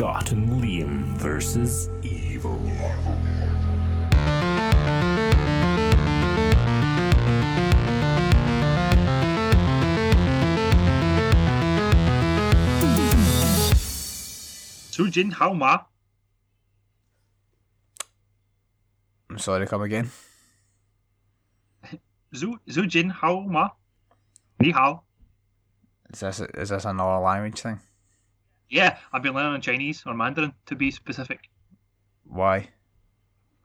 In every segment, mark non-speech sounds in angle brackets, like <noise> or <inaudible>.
Scott and Liam versus evil. Sujin Hao Ma. I'm sorry, to come again. Zhu Zujin Hao Ma. Ni Hao. Is this is this another language thing? Yeah, I've been learning Chinese or Mandarin to be specific. Why?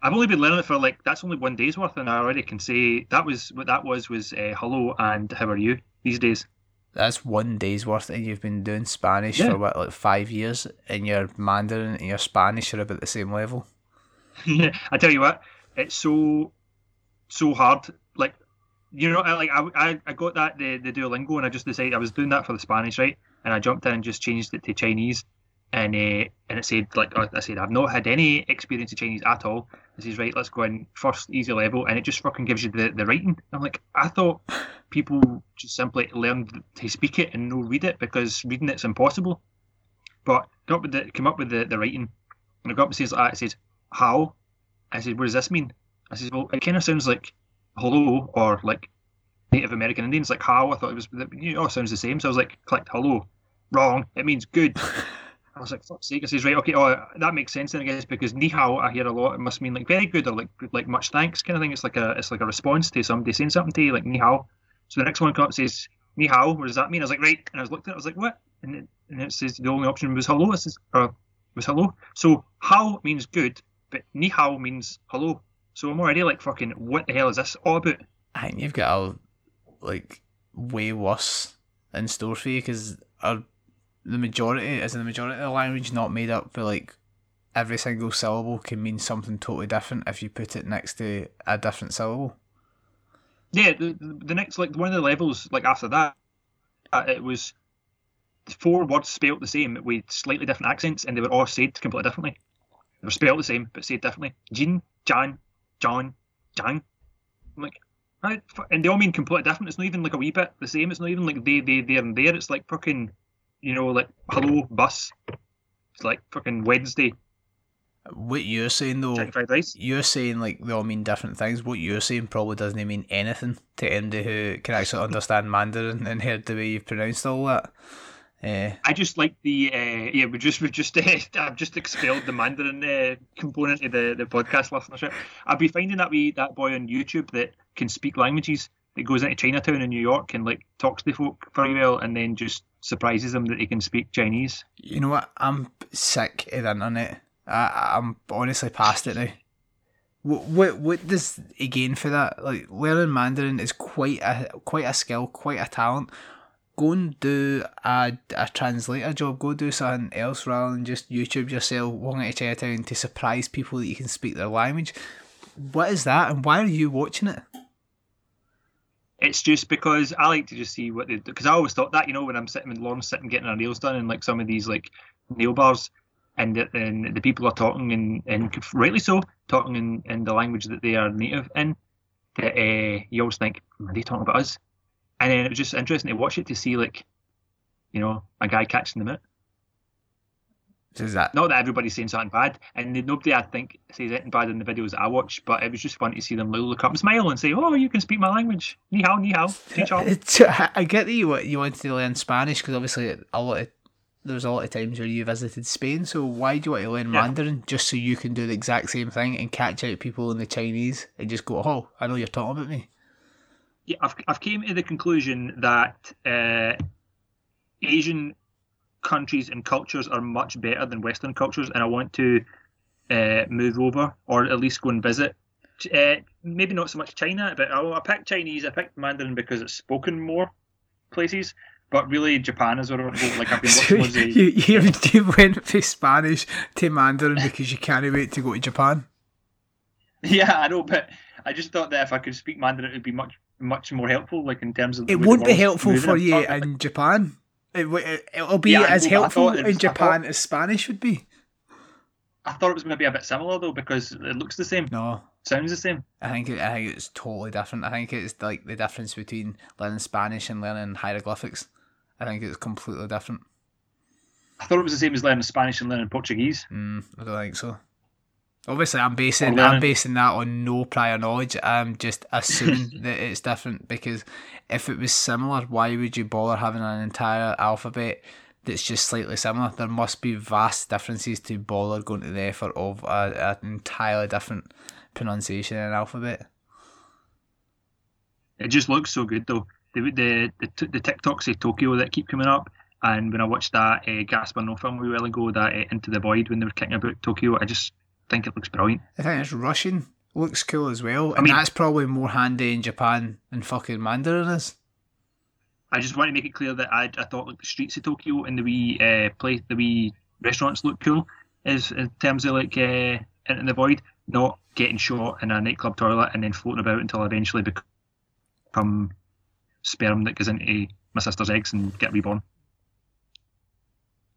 I've only been learning it for like that's only one day's worth, and I already can say that was what that was was uh, hello and how are you these days. That's one day's worth, and you've been doing Spanish Yeah. for what, like five years, and your Mandarin and your Spanish are about the same level. <laughs> yeah, I tell you what, it's so so hard. Like you know, I, like I, I, I got that the, the Duolingo, and I just decided I was doing that for the Spanish, right? And I jumped in and just changed it to Chinese, and uh, and it said like I said I've not had any experience in Chinese at all. It says right, let's go in first easy level, and it just fucking gives you the, the writing. I'm like, I thought people just simply learn to speak it and no read it because reading it's impossible. But got with the came up with the, the writing, and I got up and says like. It says how. I said, what does this mean? I said, well, it kind of sounds like hello or like Native American Indians, like how. I thought it was, you know, sounds the same. So I was like, clicked hello. Wrong. It means good. <laughs> I was like, fuck's sake. I says, right, okay, oh, that makes sense then, I guess, because ni hao I hear a lot. It must mean like very good or like like much thanks kind of thing. It's like a it's like a response to somebody saying something to you, like ni hao. So the next one comes up says ni hao. What does that mean? I was like, right, and I was looking at it. I was like, what? And it, and it says the only option was hello. It says or was hello. So how means good, but ni hao means hello. So I'm already like fucking. What the hell is this all about? I think you've got a like way worse in store for you because the majority is in the majority of the language not made up for like every single syllable can mean something totally different if you put it next to a different syllable. Yeah, the, the next like one of the levels like after that, uh, it was four words spelt the same with slightly different accents, and they were all said completely differently. They were spelled the same but said differently. Jin, Jan, John, Jang. I'm like, right, and they all mean completely different. It's not even like a wee bit the same. It's not even like they, they, there, and there. It's like fucking, you know, like hello bus. It's like fucking Wednesday, What you're saying though, you're saying like they all mean different things. What you're saying probably doesn't mean anything to anybody who can actually understand Mandarin and heard the way you've pronounced all that. Uh, I just like the uh, yeah. We just we just uh, <laughs> I've just expelled the Mandarin uh, component of the, the podcast listenership. I'll be finding that we that boy on YouTube that can speak languages that goes into Chinatown in New York and like talks to the folk very well, and then just surprises them that he can speak Chinese. you know what? I'm sick of the internet. I, I'm honestly past it now. What, what what does he gain for that? Like learning Mandarin is quite a quite a skill, quite a talent. Go and do a, a translator job. Go do something else rather than just YouTube yourself walking to Chinatown to surprise people that you can speak their language. What is that, and why are you watching it? It's just because I like to just see what they do. Because I always thought that, you know, when I'm sitting in Lawrence sitting getting our nails done and like some of these like nail bars, and the, and the people are talking and and rightly so talking in, in the language that they are native in, that uh, you always think, are they talking about us? And then it was just interesting to watch it to see like, you know, a guy catching them out. Is that Not that everybody's saying something bad, and nobody I think says anything bad in the videos I watch, but it was just fun to see them look up and smile and say, "Oh, you can speak my language. Ni hao, ni hao, teach all." <laughs> I get that you you wanted to learn Spanish because obviously a lot of there was a lot of times where you visited Spain. So why do you want to learn Yeah. Mandarin just so you can do the exact same thing and catch out people in the Chinese and just go, oh, I know you're talking about me. yeah, I've I've came to the conclusion that uh, Asian countries and cultures are much better than Western cultures, and I want to uh, move over or at least go and visit. Uh, maybe not so much China, but I, I picked Chinese. I picked Mandarin because it's spoken more places. But really, Japan is where I go. Like I've been <laughs> So watching you, you, <laughs> you went from Spanish to Mandarin <laughs> because you can't wait to go to Japan. Yeah, I know, but I just thought that if I could speak Mandarin, it would be much much more helpful. Like in terms of It won't be helpful for you in Japan. It, w- it, it'll be Yeah, as helpful it in Japan thought- as Spanish would be. I thought it was going to be a bit similar though because it looks the same, No, sounds the same. I think it, I think it's totally different. I think it's like the difference between learning Spanish and learning hieroglyphics. I think it's completely different. I thought it was the same as learning Spanish and learning Portuguese. Mm, I don't think so. Obviously, I'm basing I'm basing that on no prior knowledge. I'm just assuming <laughs> that it's different because if it was similar, why would you bother having an entire alphabet that's just slightly similar? There must be vast differences to bother going to the effort of a, an entirely different pronunciation and alphabet. It just looks so good though. The the the, t- the TikToks of Tokyo that keep coming up, and when I watched that uh, Gaspar Noé film a while ago, that uh, Into the Void when they were kicking about Tokyo, I just think it looks brilliant. I think it's Russian. Looks cool as well, and I mean- that's probably more handy in Japan than fucking Mandarin is. I just want to make it clear that I, I thought like the streets of Tokyo and the wee uh, place, the wee restaurants look cool, is in terms of like uh, Into the Void, not getting shot in a nightclub toilet and then floating about until I eventually become sperm that goes into my sister's eggs and get reborn.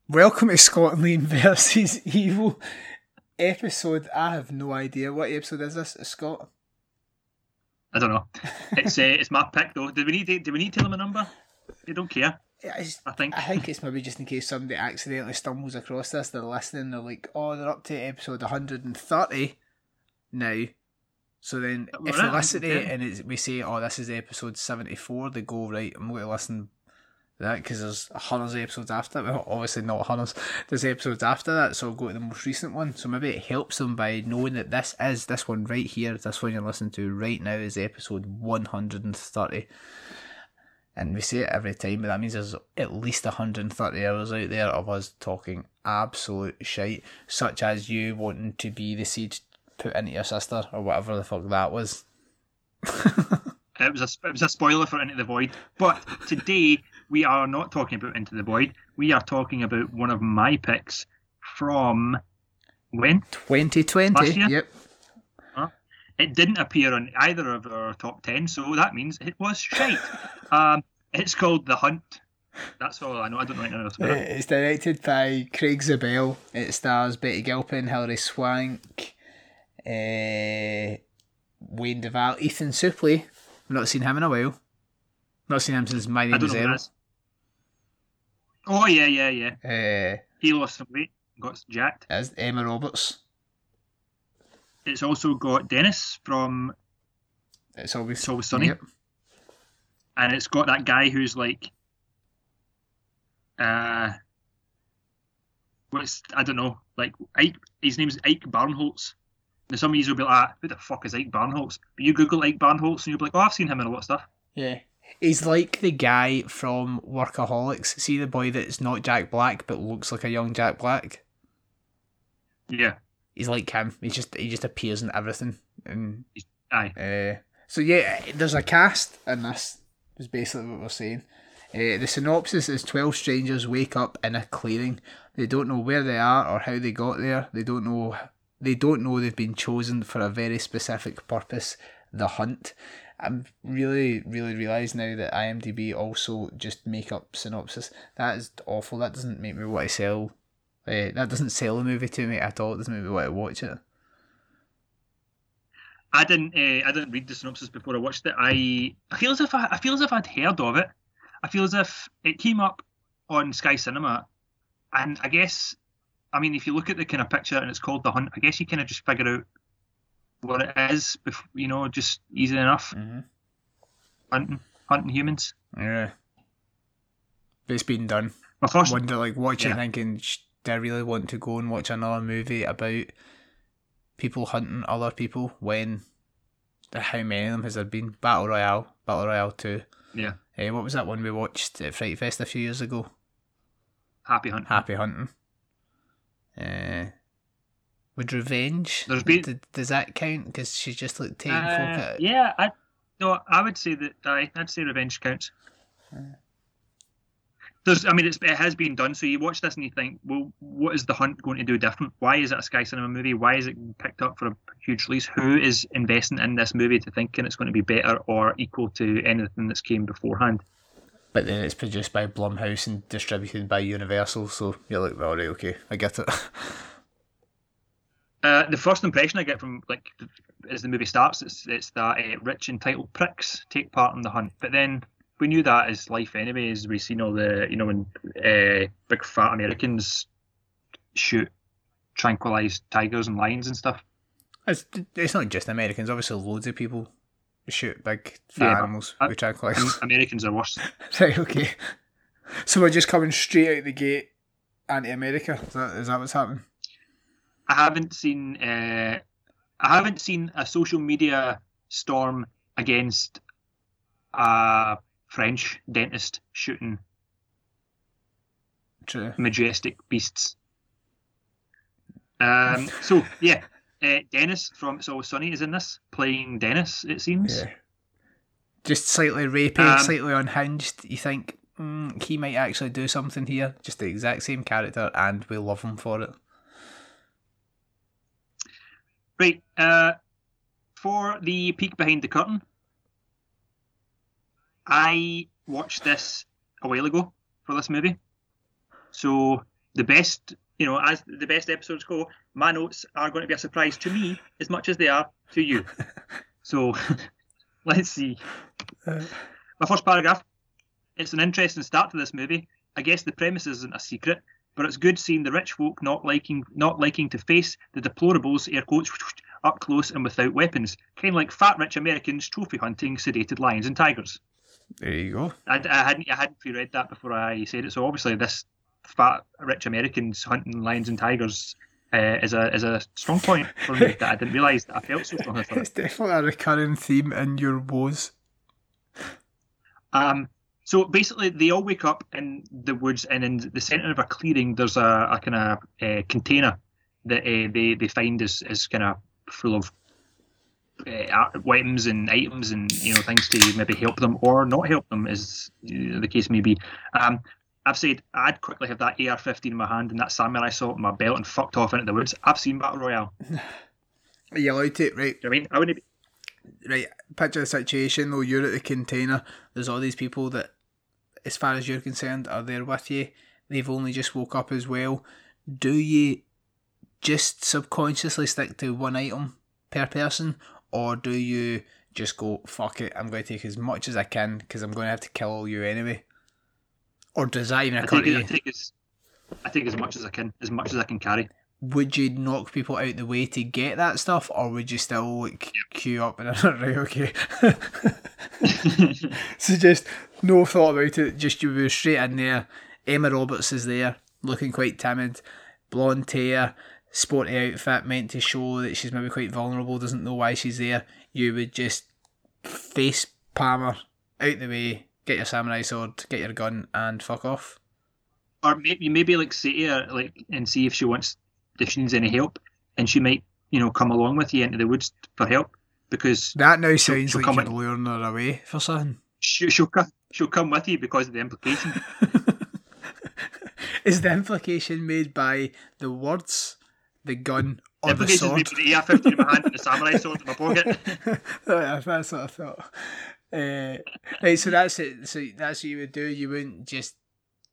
Welcome to Scotland versus <laughs> Evil episode. I have no idea what episode is this, Scott. I don't know. <laughs> It's uh, it's my pick though. Do we need to, do we need to tell them a number? They don't care. It's, I think. I think it's maybe just in case somebody accidentally stumbles across this, they're listening, they're like, oh, they're up to episode 130 now. So then, if they listen to it and it's, we say, oh, this is episode 74, they go, right, I'm going to listen that because there's hundreds of episodes after that. Well, obviously not hundreds, there's episodes after that, so I'll go to the most recent one. So maybe it helps them by knowing that this is, this one right here, this one you're listening to right now is episode 130. And we say it every time, but that means there's at least 130 hours out there of us talking absolute shite, such as you wanting to be the seed put into your sister or whatever the fuck that was. <laughs> It was a it was a spoiler for Into the Void. But today we are not talking about Into the Void. We are talking about one of my picks from when 2020. Last year? Yep. it didn't appear on either of our top ten, so that means it was shite. <laughs> um, it's called The Hunt. That's all I know. I don't know anything else about it. It's directed by Craig Zobel. It stars Betty Gilpin, Hilary Swank, uh, Wayne Duvall, Ethan Suplee. I've not seen him in a while. Not seen him since My Name Is Earl. Oh yeah, yeah, yeah. Uh, He lost some weight, got jacked. as Emma Roberts. It's also got Dennis from It's always It's Always Sunny. Yep. and it's got that guy who's like uh what's I don't know, like Ike his name's Ike Barinholtz. Now some of you will be like, who the fuck is Ike Barinholtz? But you Google Ike Barinholtz and you'll be like, Oh, I've seen him in a lot of stuff. Yeah. He's like the guy from Workaholics. See the boy that's not Jack Black but looks like a young Jack Black? Yeah. He's like him. He just he just appears in everything. And Aye. uh, so yeah, there's a cast in this. Is basically what we're saying. Uh, the synopsis is 12 strangers wake up in a clearing. They don't know where they are or how they got there. They don't know they don't know they've been chosen for a very specific purpose, the hunt. I'm really, really realise now that IMDb also just make up synopsis. That is awful. That doesn't make me want to sell. Uh, that doesn't sell a movie to me at all. It doesn't make me want to watch it. I didn't uh, I didn't read the synopsis before I watched it. I I feel as if I, I feel as if I'd heard of it. I feel as if it came up on Sky Cinema, and I guess I mean if you look at the kind of picture and it's called The Hunt, I guess you kind of just figure out what it is. Bef- you know, just easy enough Mm-hmm. hunting hunting humans. Yeah. But it's been done. My first Wonder, like, watching Yeah. thinking, do I really want to go and watch another movie about people hunting other people when, how many of them has there been? Battle Royale, Battle Royale 2. yeah Eh, what was that one we watched at Fright Fest a few years ago? Happy Hunting. Happy Hunting. Uh, would Revenge, There's been- does that count? Because she's just like taking folk Uh, out. yeah, I no, I would say that I I'd say Revenge counts. There's, I mean, it's, it has been done. So you watch this and you think, well, what is the hunt going to do different? Why is it a Sky Cinema movie? Why is it picked up for a huge release? Who is investing in this movie to thinking it's going to be better or equal to anything that's came beforehand? But then it's produced by Blumhouse and distributed by Universal, so you're like, well, right, okay, I get it. <laughs> Uh, the first impression I get from like as the movie starts, it's it's that uh, rich entitled pricks take part in the hunt. But then we knew that as life anyway. As we seen all the you know when uh, big fat Americans shoot tranquilized tigers and lions and stuff. It's, it's not just Americans. Obviously, loads of people shoot big fat Yeah, animals I- with tranquilizers. Americans are worse. <laughs> right, okay. So we're just coming straight out the gate anti-America. Is that, is that what's happening? I haven't seen uh, I haven't seen a social media storm against a French dentist shooting True. majestic beasts. Um, so yeah, <laughs> uh, Dennis from It's Always Sunny is in this playing Dennis. It seems. Yeah. Just slightly rapey, Um, slightly unhinged. You think mm, he might actually do something here? Just the exact same character, and we love him for it. Right. Uh, for the peek behind the curtain, I watched this a while ago for this movie. So the best, you know, as the best episodes go, my notes are going to be a surprise to me as much as they are to you. <laughs> so <laughs> let's see. My first paragraph. It's an interesting start to this movie. I guess the premise isn't a secret, but it's good seeing the rich folk not liking not liking to face the deplorables, air quotes, up close and without weapons, kind of like fat rich Americans trophy hunting sedated lions and tigers. There you go. I, I hadn't I hadn't pre-read that before I said it, so obviously this fat rich Americans hunting lions and tigers uh, is a is a strong point for me that I didn't realise that I felt so strongly. <laughs> It's definitely a recurring theme in your woes. Um, so basically, they all wake up in the woods, and in the centre of a clearing, there's a, a kind of uh, container that uh, they they find is is kind of full of uh, weapons and items and you know things to maybe help them or not help them, as the case may be. Um, I've said I'd quickly have that AR-15 in my hand and that samurai sword in my belt and fucked off into the woods. I've seen Battle Royale. <laughs> Are you allowed to? Right, you know I mean? I wouldn't. Be, right. Picture the situation though. You're at the container. There's all these people that, as far as you're concerned, are there with you. They've only just woke up as well. Do you just subconsciously stick to one item per person, or do you just go fuck it? I'm going to take as much as I can because I'm going to have to kill all you anyway. Or does that even I occur take, to it, I you? take as I take as much as I can, as much as I can carry. Would you knock people out the way to get that stuff, or would you still like queue up and <laughs> right? Okay. <laughs> <laughs> so just no thought about it. Just you were straight in there. Emma Roberts is there, looking quite timid, blonde hair, sporty outfit, meant to show that she's maybe quite vulnerable. Doesn't know why she's there. You would just face Palmer out the way, get your samurai sword, get your gun, and fuck off. or maybe maybe like say to her like and see if she wants if she needs any help and she might you know come along with you into the woods for help because That now sounds she'll like come you're in- luring her away for something. she, she'll she'll come with you because of the implication <laughs> Is the implication made by the words, the gun, or the implication sword? the AR-15 in my hand and the samurai sword in my pocket <laughs> Yeah, that's what I thought. Uh, right, so that's it. So that's what you would do. You wouldn't just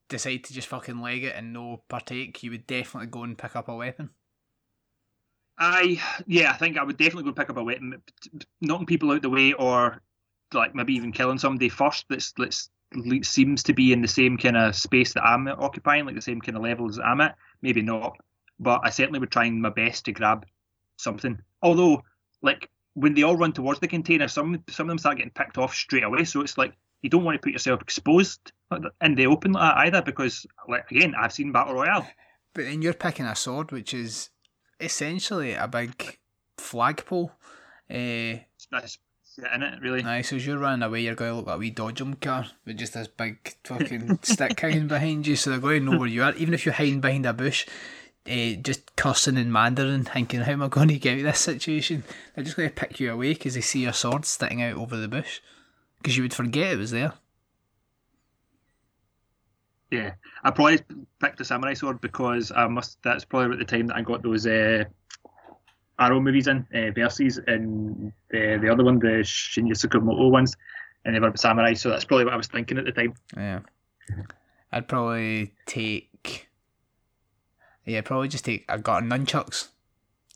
decide to just fucking leg it and no partake. You would definitely go and pick up a weapon. I yeah I think I would definitely go pick up a weapon knocking people out the way or like maybe even killing somebody first that's that's seems to be in the same kind of space that I'm occupying, like the same kind of level as I'm at. Maybe not, but I certainly would try my best to grab something. Although, like when they all run towards the container, some some of them start getting picked off straight away. So it's like you don't want to put yourself exposed in the open like either, because like again, I've seen battle royale. But then you're picking a sword, which is essentially a big flagpole. Uh, That's in it really. Aye, so as you're running away, you're going to look like a wee dodgem car with just this big fucking <laughs> stick hanging behind you, so they're going to know where you are. Even if you're hiding behind a bush, uh, just cursing in Mandarin, thinking, how am I going to get out of this situation? They're just going to pick you away because they see your sword sticking out over the bush. Because you would forget it was there. Yeah, I probably picked a samurai sword because I must. That's probably about the time that I got those uh, Arrow movies in uh, Versus and the the other one, the Shinya Tsukamoto ones, and they were samurai. So that's probably what I was thinking at the time. Yeah. I'd probably take. Yeah, probably just take. I've got nunchucks.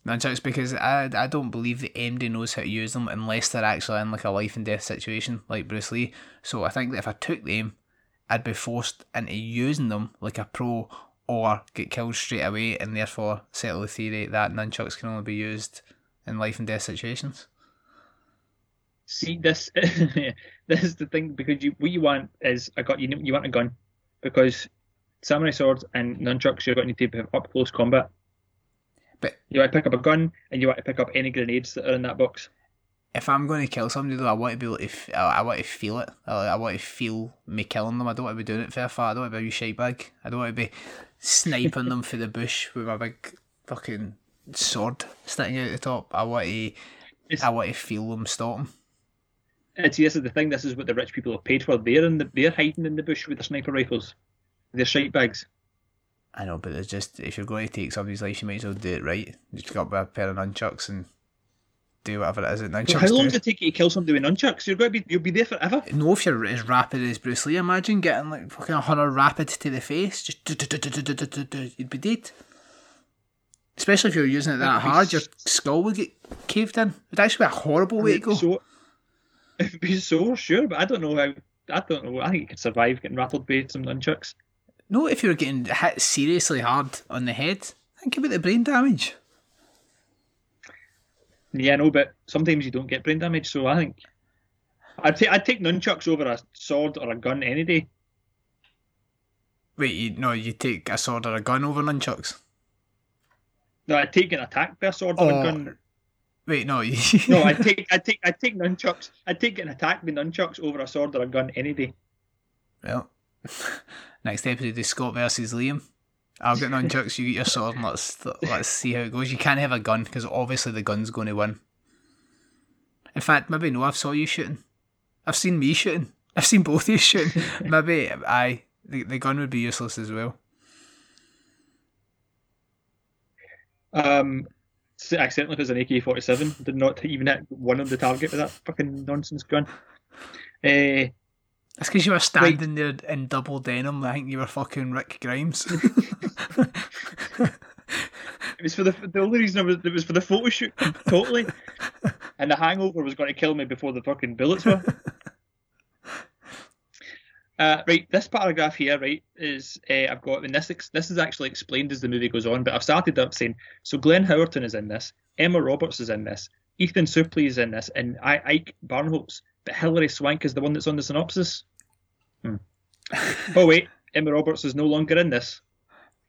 Nunchucks because I I don't believe that MD knows how to use them unless they're actually in like a life and death situation like Bruce Lee. So I think that if I took them, I'd be forced into using them like a pro or get killed straight away and therefore settle the theory that nunchucks can only be used in life and death situations. See this <laughs> this is the thing because you what you want is I got you you want a gun because samurai swords and nunchucks you're going to need to have up close combat. But You want to pick up a gun and you want to pick up any grenades that are in that box. if I'm going to kill somebody, though, I want to be able to. F- I want to feel it. I, want to feel me killing them. I don't want to be doing it for far. I don't want to be a shite bag. I don't want to be sniping them through the bush with my big fucking sword sticking out the top. I want to. It's- I want to feel them stop them. And see, this is the thing. This is what the rich people have paid for. They're in the, they're hiding in the bush with their sniper rifles, their shite bags. I know, but it's just if you're going to take somebody's life, you might as well do it right. Just go up with a pair of nunchucks and do whatever it is that nunchucks How long do. does it take you to kill somebody with nunchucks? You're going to be you'll be there forever. No, if you're as rapid as Bruce Lee, imagine getting like fucking a hundred rapid to the face, just do- do- do- you'd be dead. Especially if you're using it that hard, your skull would get caved in. It'd actually be a horrible way to go. So, it'd be so sure, but I don't know how. I don't know. I think you could survive getting rattled by some nunchucks. No, if you're getting hit seriously hard on the head, think about the brain damage. Yeah, I know, but sometimes you don't get brain damage, so I think I'd take I'd take nunchucks over a sword or a gun any day. Wait, you no, you take a sword or a gun over nunchucks. No, I'd take an attack by a sword or Oh. a gun. Wait, no, you No, <laughs> I'd take I'd take I'd take nunchucks. I'd take getting attacked by nunchucks over a sword or a gun any day. Well, <laughs> next episode is Scott versus Liam. I'll get nunchucks, <laughs> you get your sword, and let's let's see how it goes. You can't have a gun because obviously the gun's going to win. In fact, maybe no, I've saw you shooting. I've seen me shooting. I've seen both of you shooting. <laughs> maybe I the, the gun would be useless as well. Um, accidentally because an AK forty seven did not even hit one of the target with that fucking nonsense gun. Uh, That's because you were standing there in double denim. I think you were fucking Rick Grimes. <laughs> It was for the the only reason I was it was for the photo shoot totally, and the hangover was going to kill me before the fucking bullets were. <laughs> Uh, right, this paragraph here, right, is uh, I've got and this ex- this is actually explained as the movie goes on, but I've started up saying so. Glenn Howerton is in this, Emma Roberts is in this, Ethan Suplee is in this, and I, Ike Barinholtz, but Hilary Swank is the one that's on the synopsis. Hmm. oh wait, Emma Roberts is no longer in this.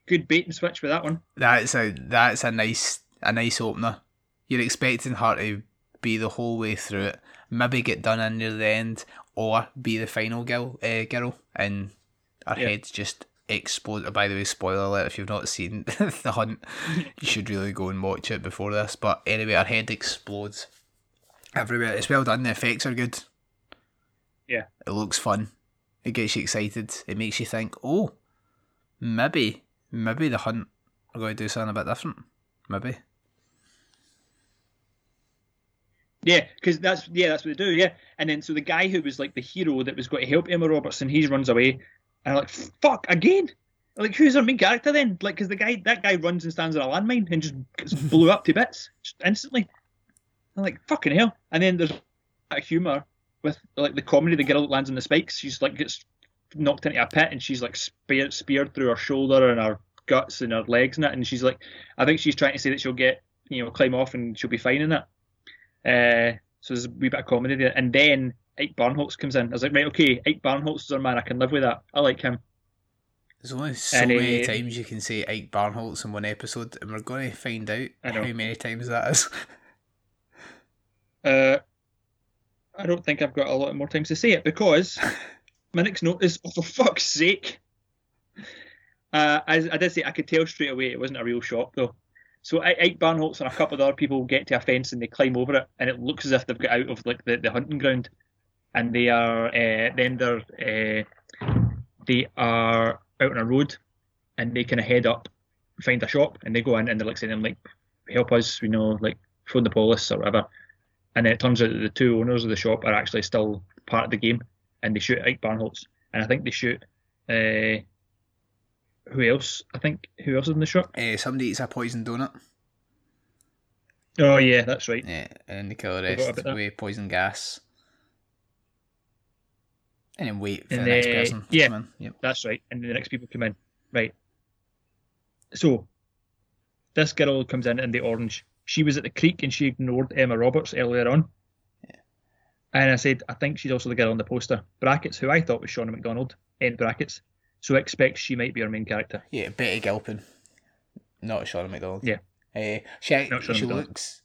Good bait and switch with that one. That's a that's a nice a nice opener. You're expecting her to be the whole way through it, maybe get done in near the end, or be the final girl, uh, girl, and her Yeah. head just explode. oh, By the way, spoiler alert: if you've not seen <laughs> the hunt, you should really go and watch it before this. But anyway, her head explodes everywhere. It's well done. The effects are good. Yeah. It looks fun. It gets you excited. It makes you think, oh, maybe, maybe the hunt are going to do something a bit different. Maybe. Yeah, because that's yeah, that's what they do. Yeah, and then so the guy who was like the hero that was going to help Emma Robertson, he runs away, and I'm like, fuck again. Like, who's our main character then? Like, because the guy, that guy runs and stands on a landmine and just gets blew up to bits just instantly. I'm like, fucking hell. And then there's that humour with like the comedy. The girl that lands on the spikes, she's like gets knocked into a pit and she's like speared, speared through her shoulder and her guts and her legs and it. And she's like, I think she's trying to say that she'll get, you know, climb off and she'll be fine in it. Uh, so there's a wee bit of comedy there. And then Ike Barinholtz comes in. I was like, right, okay, Ike Barinholtz is our man. I can live with that. I like him. There's only so And, many uh, times you can say Ike Barinholtz in one episode, and we're going to find out how many times that is. <laughs> Uh, I don't think I've got a lot more time to say it because <laughs> my next note is, oh, for fuck's sake. Uh, as I did say, I could tell straight away it wasn't a real shop though. So Ike Barinholtz and a couple of other people get to a fence and they climb over it, and it looks as if they've got out of like the, the hunting ground, and they are uh, then they're uh, they are out on a road, and they kind of head up, find a shop, and they go in and they're like saying like, help us, you know, like phone the police or whatever, and then it turns out that the two owners of the shop are actually still part of the game, and they shoot Ike Barinholtz, and I think they shoot. Uh, who else? I think who else is in the shop? Uh, somebody eats a poison donut. Oh yeah, that's right. Yeah, and then they kill the rest with poison gas. And then wait for And the next person yeah. come in. Yep. That's right. And then the next people come in. Right. So, this girl comes in in the orange. She was at the creek and she ignored Emma Roberts earlier on. Yeah. And I said, I think she's also the girl on the poster. Brackets, who I thought was Shauna McDonald, end brackets. So I expect she might be our main character. Yeah, Betty Gilpin. Not Shauna McDonald. Yeah. Uh, she she McDonald. looks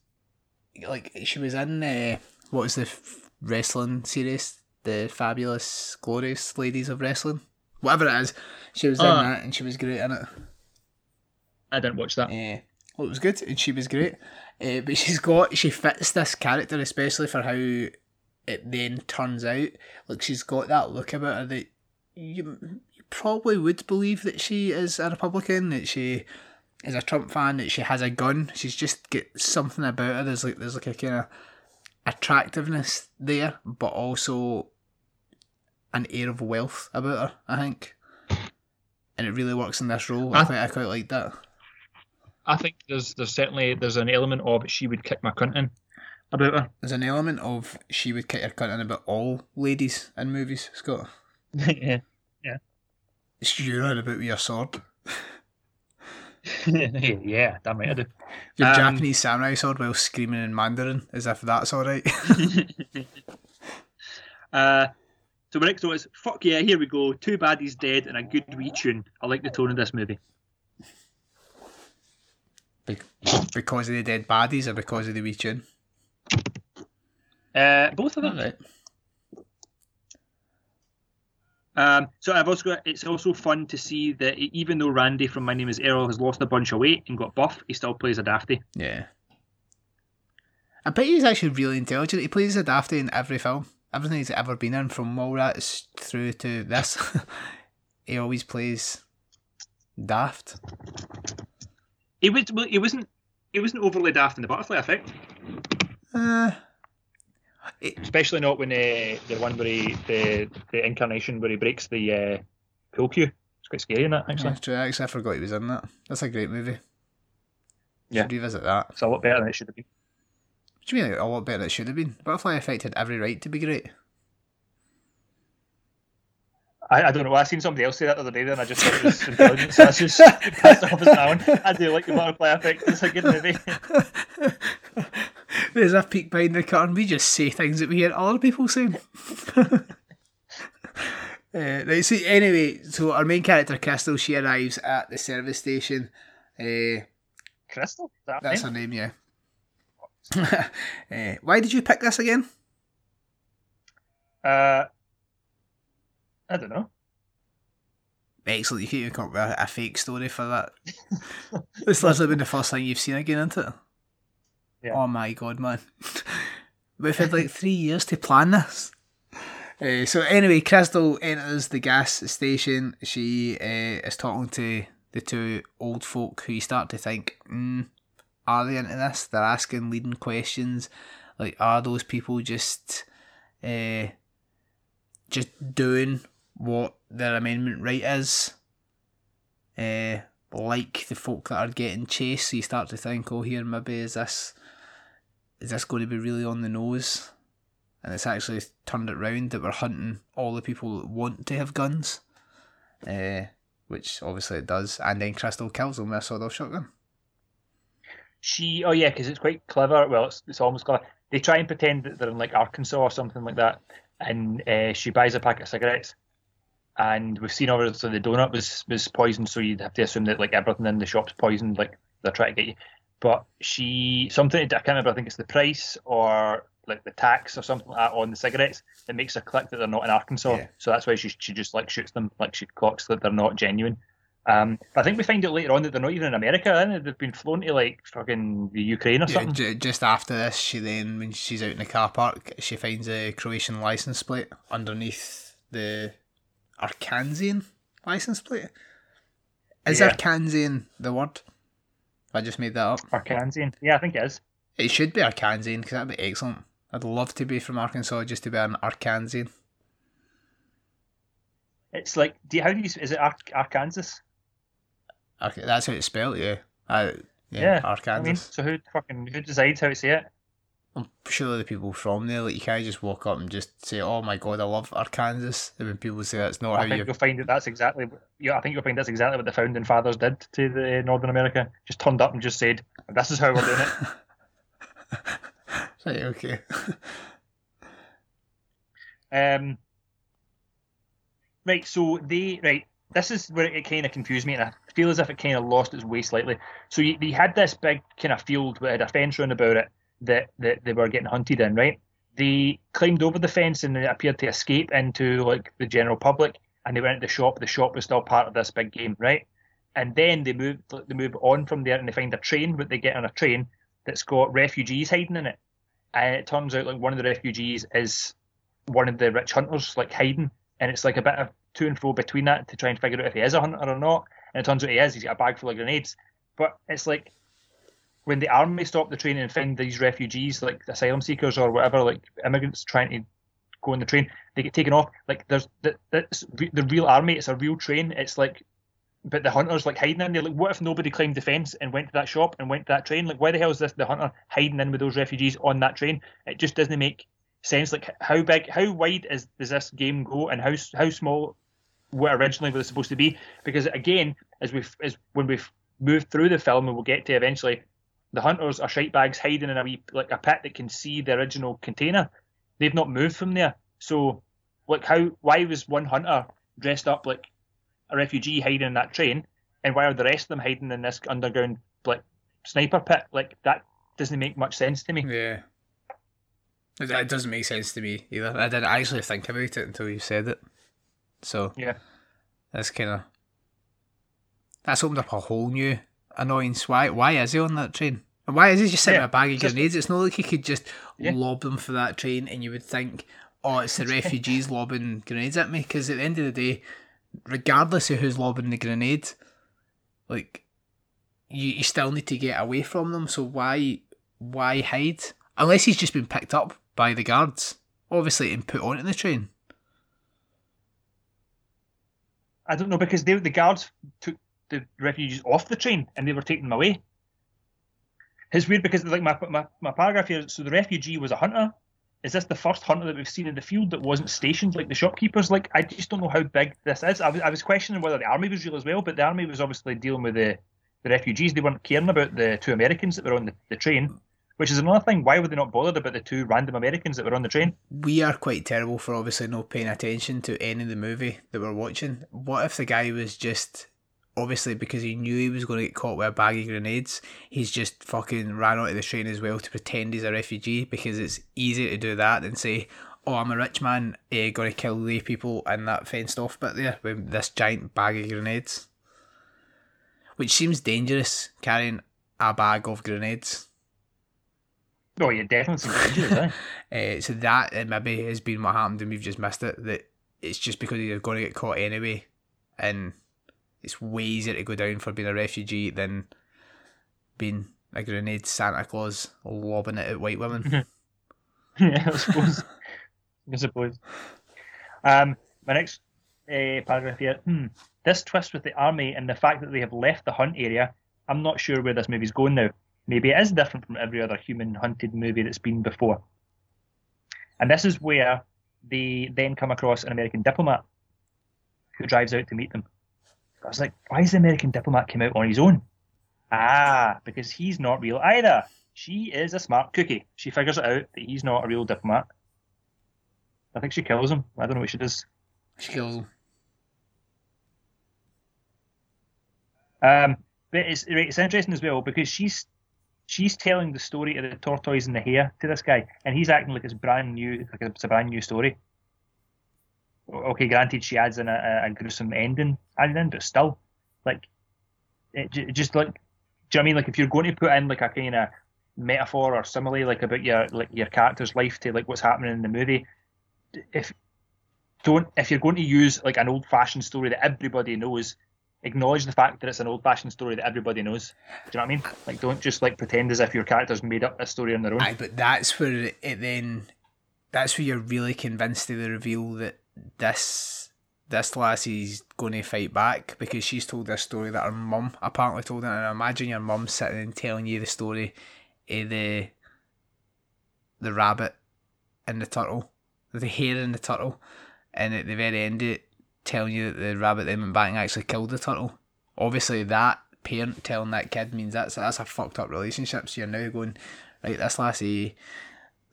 like she was in uh, what was the f- wrestling series? The Fabulous Glorious Ladies of Wrestling? Whatever it is. She was Ah. in that and she was great in it. I didn't watch that. Uh, well, it was good and she was great. Uh, but she's got, she fits this character, especially for how it then turns out. Like, she's got that look about her that you, you probably would believe that she is a Republican, that she is a Trump fan, that she has a gun. She's just got something about her. There's like, there's like a kind of attractiveness there, but also an air of wealth about her, I think. And it really works in this role. I, I- quite, I quite like that. I think there's there's certainly there's an element of she would kick my cunt in about her. There's an element of she would kick her cunt in about all ladies in movies, Scott. <laughs> yeah. Yeah. You're on about with your sword. <laughs> yeah, damn right I do. Your Um, Japanese samurai sword while screaming in Mandarin, as if that's alright. <laughs> uh, so my next one is fuck yeah, here we go. Too bad he's dead and a good wee tune. I like the tone of this movie. Be- because of the dead bodies or because of the wee tune? Uh, both of them. Right. Um, so I've also got, it's also fun to see that even though Randy from My Name Is Earl has lost a bunch of weight and got buff, he still plays a dafty. Yeah. I bet he's actually really intelligent. He plays a dafty in every film. Everything he's ever been in, from Mallrats through to this, <laughs> he always plays daft. He was well, he wasn't he wasn't overly daft in the butterfly effect, Uh, especially not when uh, the one where he the the incarnation where he breaks the uh, pool cue. It's quite scary in that actually. That's true. Actually, I forgot he was in that. That's a great movie. Yeah. Should revisit that. It's a lot better than it should have been. What do you mean like, a lot better than it should have been? Butterfly Effect had every right to be great. I, I don't know. I seen somebody else say that the other day, and I just thought it was intelligent. So I just <laughs> passed off as my own. I do like the butterfly effect. It's a good movie. <laughs> There's a peek behind the curtain. We just say things that we hear other people saying. <laughs> Uh, right, so anyway, so our main character Crystal, she arrives at the service station. Uh, Crystal. That that's name? her name, yeah. uh, why did you pick this again? Uh, I don't know. Excellent, you can't even come up with a, a fake story for that. <laughs> this literally been the first thing you've seen again, isn't it? Yeah. Oh my god, man. <laughs> We've had like three years to plan this. Uh, so anyway, Crystal enters the gas station. She uh, is talking to the two old folk who you start to think, mm, are they into this? They're asking leading questions. Like, are those people just uh, just doing what their amendment right is? Uh, like the folk that are getting chased, so you start to think, oh, here maybe is this is this going to be really on the nose? And it's actually turned it round that we're hunting all the people that want to have guns, uh, which obviously it does. And then Crystal kills them with a sawed-off shotgun. She. Oh yeah, because it's quite clever. Well, it's, it's almost clever. They try and pretend that they're in like Arkansas or something like that, and uh, she buys a packet of cigarettes. And we've seen obviously the donut was was poisoned, so you'd have to assume that like everything in the shop's poisoned, like they're trying to get you. But she something I can't remember. I think it's the price or like the tax or something like on the cigarettes that makes her click that they're not in Arkansas. Yeah. So that's why she she just like shoots them, like she clocks that they're not genuine. Um, but I think we find out later on that they're not even in America. Then they've been flown to like fucking the Ukraine or Yeah, something. j- just after this, she then, when she's out in the car park, she finds a Croatian license plate underneath the Arkansian license plate. Is Yeah. Arkansian the word? I just made that up. Arkansian. Yeah, I think it is. It should be Arkansian because that'd be excellent. I'd love to be from Arkansas just to be an Arkansian. It's like, do you, how do you? Is it Ar- Arkansas? Ark- that's how it's spelled, yeah. I, Yeah, Yeah, Arkansas. I mean, so who fucking who decides how to say it? I'm sure the people from there, like you can't just walk up and just say, "Oh my god, I love Arkansas." And when people say that's not I how think you, you'll find that that's exactly. Yeah, I think you'll find that's exactly what the founding fathers did to the Northern America. Just turned up and just said, "This is how we're doing it." <laughs> right, okay. <laughs> Um, right, so they right. This is where it kind of confused me, and I feel as if it kind of lost its way slightly. So you, they had this big kind of field that had a fence round about it that, that they were getting hunted in, right? They climbed over the fence and they appeared to escape into like the general public, and they went to the shop. The shop was still part of this big game, right? And then they move they move on from there and they find a train, but they get on a train that's got refugees hiding in it. And it turns out like one of the refugees is one of the rich hunters like hiding, and it's like a bit of to and fro between that to try and figure out if he is a hunter or not. And it turns out he is. He's got a bag full of grenades. But it's like when the army stop the train and find these refugees, like asylum seekers or whatever, like immigrants trying to go on the train, they get taken off. Like there's the that's the real army. It's a real train. It's like. But the hunters like hiding in there. Like, what if nobody climbed the fence and went to that shop and went to that train? Like, why the hell is this the hunter hiding in with those refugees on that train? It just doesn't make sense. Like how big, how wide is does this game go, and how how small what originally was it supposed to be? Because again, as we as when we've moved through the film, and we'll get to eventually, the hunters are shite bags hiding in a wee like a pit that can see the original container. They've not moved from there. So, like, how why was one hunter dressed up like a refugee hiding in that train, and why are the rest of them hiding in this underground like sniper pit? Like that doesn't make much sense to me. Yeah. It, it doesn't make sense to me either. I didn't actually think about it until you said it. So Yeah. that's kind of that's opened up a whole new annoyance. Why? Why is he on that train? And why is he just sitting Yeah, a bag of just- grenades? It's not like he could just Yeah. lob them for that train, and you would think, oh, it's the refugees lobbing grenades at me. Because at the end of the day, regardless of who's lobbing the grenade, like you, you still need to get away from them. So why why hide? Unless he's just been picked up by the guards, obviously, and put onto the train. I don't know because they, the guards took the refugees off the train and they were taking them away. It's weird because like my, my my paragraph here. So the refugee was a hunter. Is this the first hunter that we've seen in the field that wasn't stationed like the shopkeepers? Like I just don't know how big this is. I was, I was questioning whether the army was real as well, but the army was obviously dealing with the the refugees. They weren't caring about the two Americans that were on the, the train, which is another thing. Why were they not bothered about the two random Americans that were on the train? we are quite terrible for obviously not paying attention to any of the movie that we're watching. What if the guy was just obviously because he knew he was going to get caught with a bag of grenades, he's just fucking ran onto the train as well to pretend he's a refugee because it's easier to do that than say, "Oh, I'm a rich man, eh, going to kill the people in that fenced off bit there with this giant bag of grenades." Which seems dangerous carrying a bag of grenades. Oh, yeah, definitely some dangerous, <laughs> eh? Uh, so that uh, maybe has been what happened, and we've just missed it. That it's just because you're going to get caught anyway, and it's way easier to go down for being a refugee than being a grenade Santa Claus lobbing it at white women. <laughs> yeah, I suppose. <laughs> I suppose. Um, my next uh, paragraph here. Hmm. This twist with the army and the fact that they have left the hunt area, I'm not sure where this movie's going now. Maybe it is different from every other human hunted movie that's been before. And this is where they then come across an American diplomat who drives out to meet them. I was like, why is the American diplomat come out on his own? Ah, because he's not real either. She is a smart cookie. She figures it out that he's not a real diplomat. I think she kills him. I don't know what she does. she kills him. Um, but it's right, it's interesting as well because she's she's telling the story of the tortoise and the hare to this guy, and he's acting like it's brand new, like it's a brand new story. Okay, granted, she adds in a, a gruesome ending added in, but still, like, it, j- just like, do you know what I mean? Like, if you're going to put in like a kind of metaphor or simile, like about your like your character's life to like what's happening in the movie, if don't if you're going to use like an old fashioned story that everybody knows, acknowledge the fact that it's an old fashioned story that everybody knows. Do you know what I mean? Like don't just like pretend as if your character's made up a story on their own. Aye, but that's where it, it then. That's where you're really convinced of the reveal that this this lassie's going to fight back because she's told this story that her mum apparently told her. And imagine your mum sitting and telling you the story of the the rabbit and the turtle, the hare and the turtle, and at the very end it, telling you that the rabbit then went back and actually killed the turtle. Obviously, that parent telling that kid means that's that's a fucked up relationship. So you're now going, right, this lassie,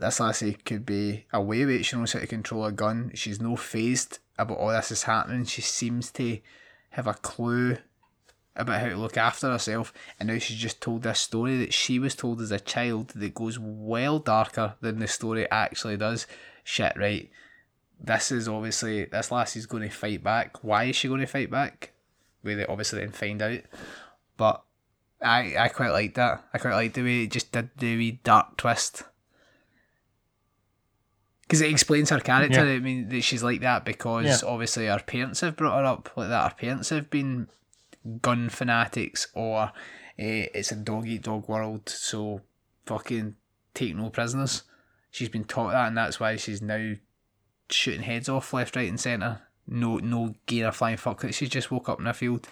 this lassie could be away with it. She knows how to control a gun. She's no phased about all this is happening. She seems to have a clue about how to look after herself, and now she's just told this story that she was told as a child that goes well darker than the story actually does. Shit, right? This is obviously this lassie's going to fight back. Why is she going to fight back? We obviously then find out, but I I quite like that. I quite like the way it just did the wee dark twist. Because it explains her character. Yeah. I mean, that she's like that because Yeah. obviously her parents have brought her up like that. Her parents have been gun fanatics or eh, it's a dog eat dog world, so fucking take no prisoners. She's been taught that, and that's why she's now shooting heads off left, right, and centre. No, no gear a flying fuck. She just woke up in a field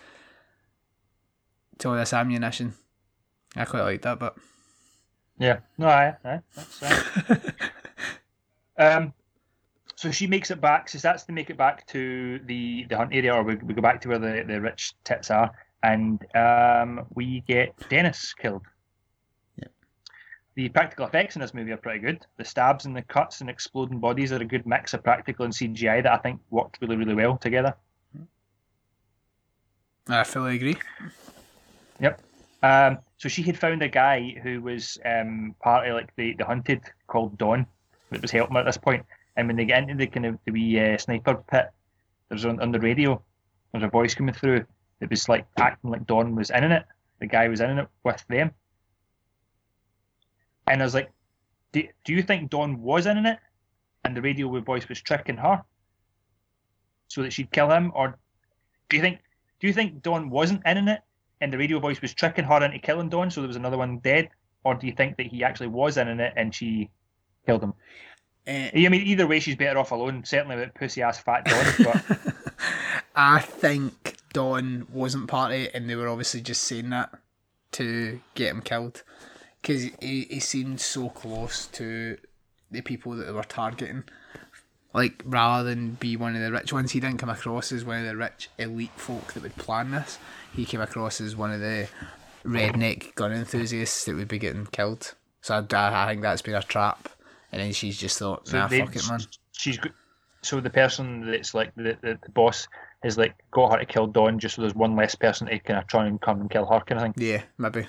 to all this ammunition. I quite like that, but Yeah. No, aye, aye. That's, uh... <laughs> um, so she makes it back. She starts to make it back to the, the hunt area, or we, we go back to where the, the rich tits are, and um, we get Dennis killed. Yep. The practical effects in this movie are pretty good. The stabs and the cuts and exploding bodies are a good mix of practical and CGI that I think worked really, really well together. I fully agree. Yep. Um, so she had found a guy who was um, part of like the, the hunted called Don that was helping at this point. And when they get into the kind of the wee uh, sniper pit, there's on, on the radio, there's a voice coming through that was like acting like Don was in it. The guy was in it with them. And I was like, do, do you think Don was in it? And the radio voice was tricking her so that she'd kill him? Or do you think do you think Don wasn't in it and the radio voice was tricking her into killing Don, so there was another one dead, or do you think that he actually was in it and she killed him? Uh, I mean, either way, she's better off alone. Certainly with pussy ass fat Don, but <laughs> I think Don wasn't part of it, and they were obviously just saying that to get him killed because he, he seemed so close to the people that they were targeting. Like, rather than be one of the rich ones, he didn't come across as one of the rich elite folk that would plan this. He came across as one of the redneck gun enthusiasts that would be getting killed. So I, I think that's been a trap. And then she's just thought, so nah, they- fuck it, man. she's so the person that's like the, the, the boss has like got her to kill Don just so there's one less person to kind of try and come and kill her kind of thing, Yeah, maybe.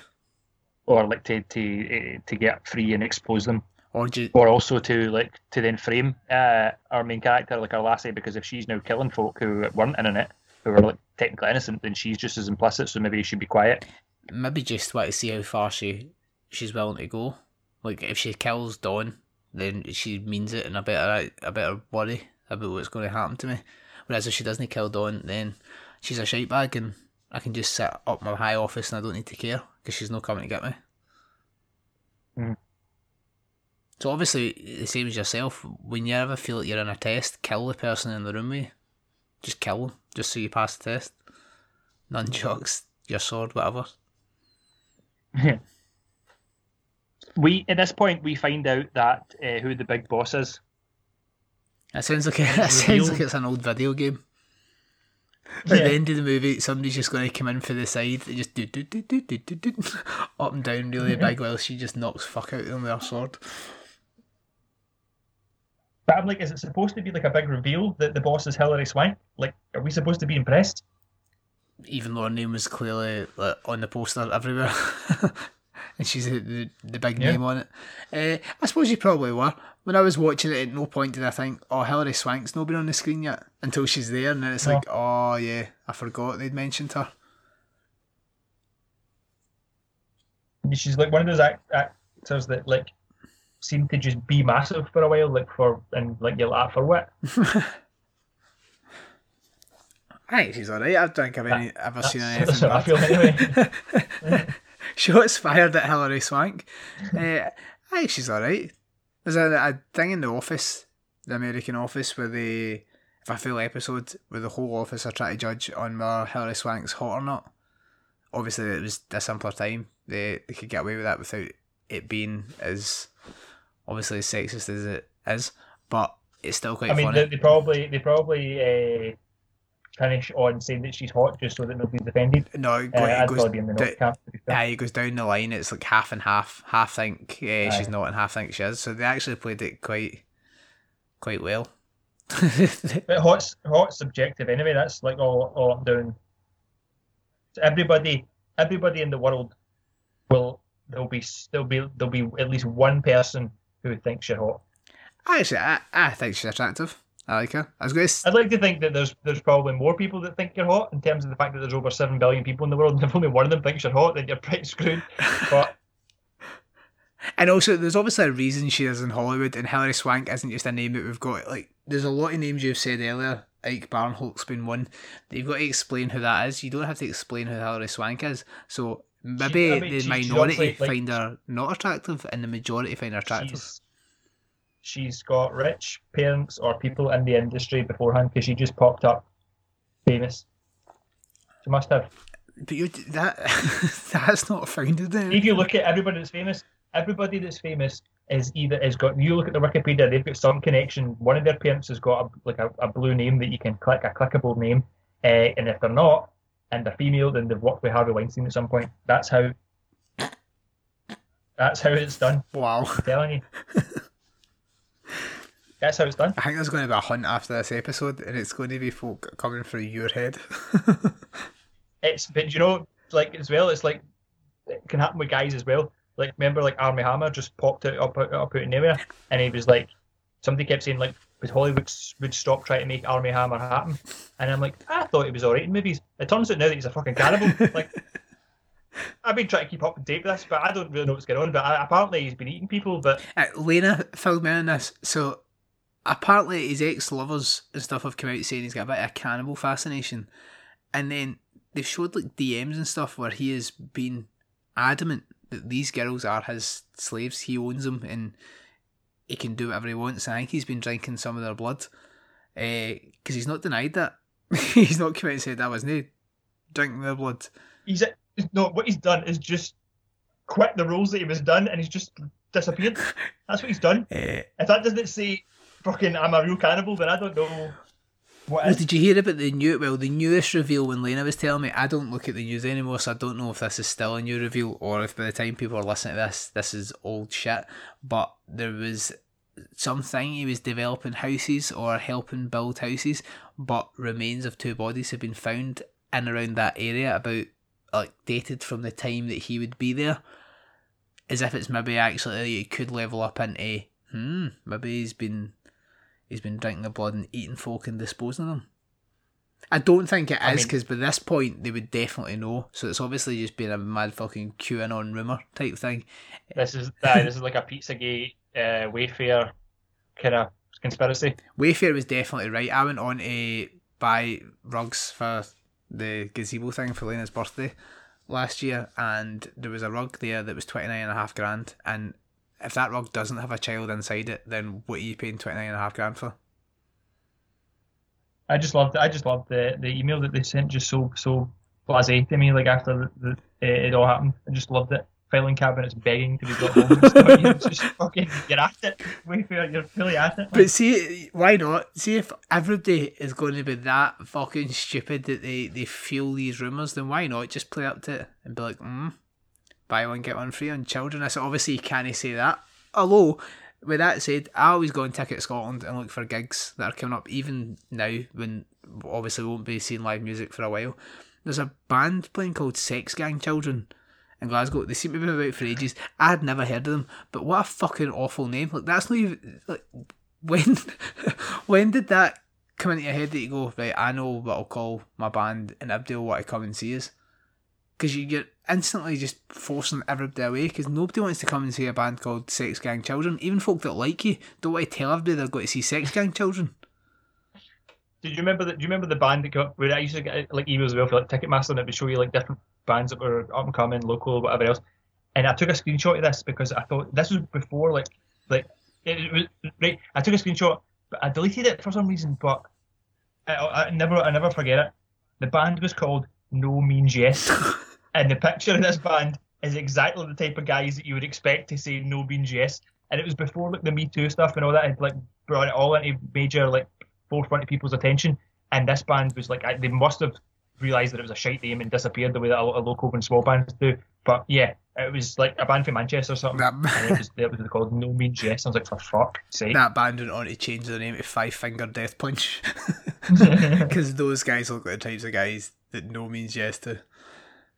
or like to to eh, to get free and expose them. Or just, or also to like to then frame uh, our main character like our lassie because if she's now killing folk who weren't in it who were like technically innocent then she's just as implicit so maybe she should be quiet maybe just want to see how far she she's willing to go. Like if she kills Don, then she means it and a better a better worry about what's going to happen to me. Whereas if she doesn't kill Don, then she's a shite bag and I can just sit up my high office and I don't need to care because she's not coming to get me. Mhm. So obviously the same as yourself. When you ever feel like you're in a test, kill the person in the room with you. Just kill them, just so you pass the test. Nunchucks, your sword, whatever. <laughs> we at this point we find out that uh, who the big boss is. That sounds like a, <laughs> that sounds like it's an old video game. At the end of the movie, somebody's just going to come in for the side, and just do do do do do do do <laughs> up and down really big, while she just knocks fuck out of them with her sword. but I'm like is it supposed to be like a big reveal that the boss is Hilary Swank? Like are we supposed to be impressed? Even though her name was clearly like, on the poster everywhere, <laughs> and she's the, the, the big Yeah. name on it. Uh, I suppose you probably were. When I was watching it, at no point did I think, "Oh, Hilary Swank's not been on the screen yet." Until she's there, and then it's No. like, "Oh yeah, I forgot they'd mentioned her." she's like one of those act- actors that like seem to just be massive for a while like for and like you're like for what <laughs> I think she's alright. I don't think I've any, ever seen <laughs> anything I feel anyway <laughs> <laughs> Shots fired at Hilary Swank. uh, I think she's alright. There's a, a thing in the office, the American office, where they if a full episode with the whole office are trying to judge on whether Hilary Swank's hot or not. Obviously, it was a simpler time. They they could get away with that without it being as obviously as sexist as it is, but it's still quite I mean, funny. they, they probably they probably uh, finish on saying that she's hot just so that nobody's offended. no, Uh, go- I'd goes probably be in the note camp. To be fair. Yeah, it goes down the line. It's like half and half. Half think uh, she's not, and half think she is. So they actually played it quite, quite well. <laughs> But hot's hot's subjective anyway. That's like all all I'm doing. Everybody, everybody in the world will there'll be there'll be there'll be at least one person who thinks you're hot. actually, I, I think she's attractive. I like her. I was going to. I'd like to think that there's there's probably more people that think you're hot in terms of the fact that there's over seven billion people in the world, and if only one of them thinks you're hot, then you're pretty screwed. But <laughs> And also, there's obviously a reason she is in Hollywood, and Hilary Swank isn't just a name that we've got. Like, there's a lot of names you've said earlier. Ike Barinholtz's been one. You've got to explain who that is. You don't have to explain who Hilary Swank is. So maybe I mean, the minority obviously, like- find her not attractive, and the majority find her attractive. She's got rich parents or people in the industry beforehand because she just popped up famous. She must have. But you that <laughs> that's not founded in. If you look at everybody that's famous, everybody that's famous is either has got. You look at the Wikipedia, they've got some connection. One of their parents has got a, like a, a blue name that you can click, a clickable name, uh, and if they're not, and they're female, then they've worked with Harvey Weinstein at some point. That's how. That's how it's done. Wow. I'm telling you. <laughs> That's how it's done. I think there's going to be a hunt after this episode, and it's going to be folk coming through your head. <laughs> It's but you know, like as well, it's like it can happen with guys as well. Like remember, like Armie Hammer just popped out up, up out of nowhere, and he was like, somebody kept saying like, would Hollywood would stop trying to make Armie Hammer happen? And I'm like, I thought he was alright in movies. It turns out now that he's a fucking cannibal. <laughs> like, I've been trying to keep up to date with this, but I don't really know what's going on. But uh, apparently he's been eating people. But Uh, Lena filled me in on this. So apparently his ex lovers and stuff have come out saying he's got a bit of a cannibal fascination, and then they've showed like DMs and stuff where he has been adamant that these girls are his slaves. He owns them and he can do whatever he wants. I think he's been drinking some of their blood because he's not denied that. <laughs> he's not come out and said that wasn't he drinking their blood. he's no, what he's done is just quit the rules that he was done, and he's just disappeared. <laughs> That's what he's done. Uh, If that doesn't say fucking I'm a real cannibal, but I don't know what Well, did you hear about the new? Well, the newest reveal when Lena was telling me, I don't look at the news anymore, so I don't know if this is still a new reveal or if by the time people are listening to this, this is old shit. But there was something he was developing houses or helping build houses, but remains of two bodies have been found in around that area, about like dated from the time that he would be there, as if it's maybe actually it could level up into hmm, maybe he's been he's been drinking the blood and eating folk and disposing of them. I don't think it I is mean- because by this point they would definitely know. So it's obviously just been a mad fucking QAnon rumor type thing. This is aye, this is like a Pizzagate, uh, Wayfair kind of conspiracy. Wayfair was definitely right. I went on to buy rugs for the gazebo thing for Lena's birthday last year, and there was a rug there that was twenty nine and a half grand. And if that rug doesn't have a child inside it, then what are you paying twenty nine and a half grand for? I just loved I just loved the, the email that they sent just so so blasé to me like after the, the, it all happened. I just loved it. Filing cabinets begging to be brought home. and stuff. You're just fucking you're at it. Wayfair, you're really at it. man. But see, why not? See if everybody is going to be that fucking stupid that they, they feel these rumours, then why not just play up to it and be like, mm, buy one, get one free on children? I said, obviously, you can't say that. Although, with that said, I always go on Ticket Scotland and look for gigs that are coming up, even now when obviously we won't be seeing live music for a while. There's a band playing called Sex Gang Children in Glasgow. They seem to be about for ages. I had never heard of them, but what a fucking awful name! Like that's not even like <laughs> when when did that come into your head that you go right? I know what I'll call my band, and will want to come and see us. Because you get instantly just forcing everybody away because nobody wants to come and see a band called Sex Gang Children. Even folk that like you don't want to tell everybody they're going to see Sex Gang Children. Did you remember the? Do you remember the band that up where I used to get like emails as well for like Ticketmaster and it would show you like different bands that were up and coming, local, whatever else. And I took a screenshot of this because I thought this was before like like it was right. I took a screenshot, but I deleted it for some reason. But I, I never, I never forget it. The band was called No Means Yes, <laughs> and the picture of this band is exactly the type of guys that you would expect to say No Means Yes. And it was before like the Me Too stuff and all that had like brought it all into major like forefront of people's attention. And this band was like, I, they must have realised that it was a shite name and disappeared the way that a lot of local and small bands do. But yeah, it was like a band from Manchester or something. That- and it was, it was called No Means Yes. I was like, for fuck's sake. that band went on to change their name to Five Finger Death Punch <laughs> <laughs> because those guys look like the types of guys that no means yes to.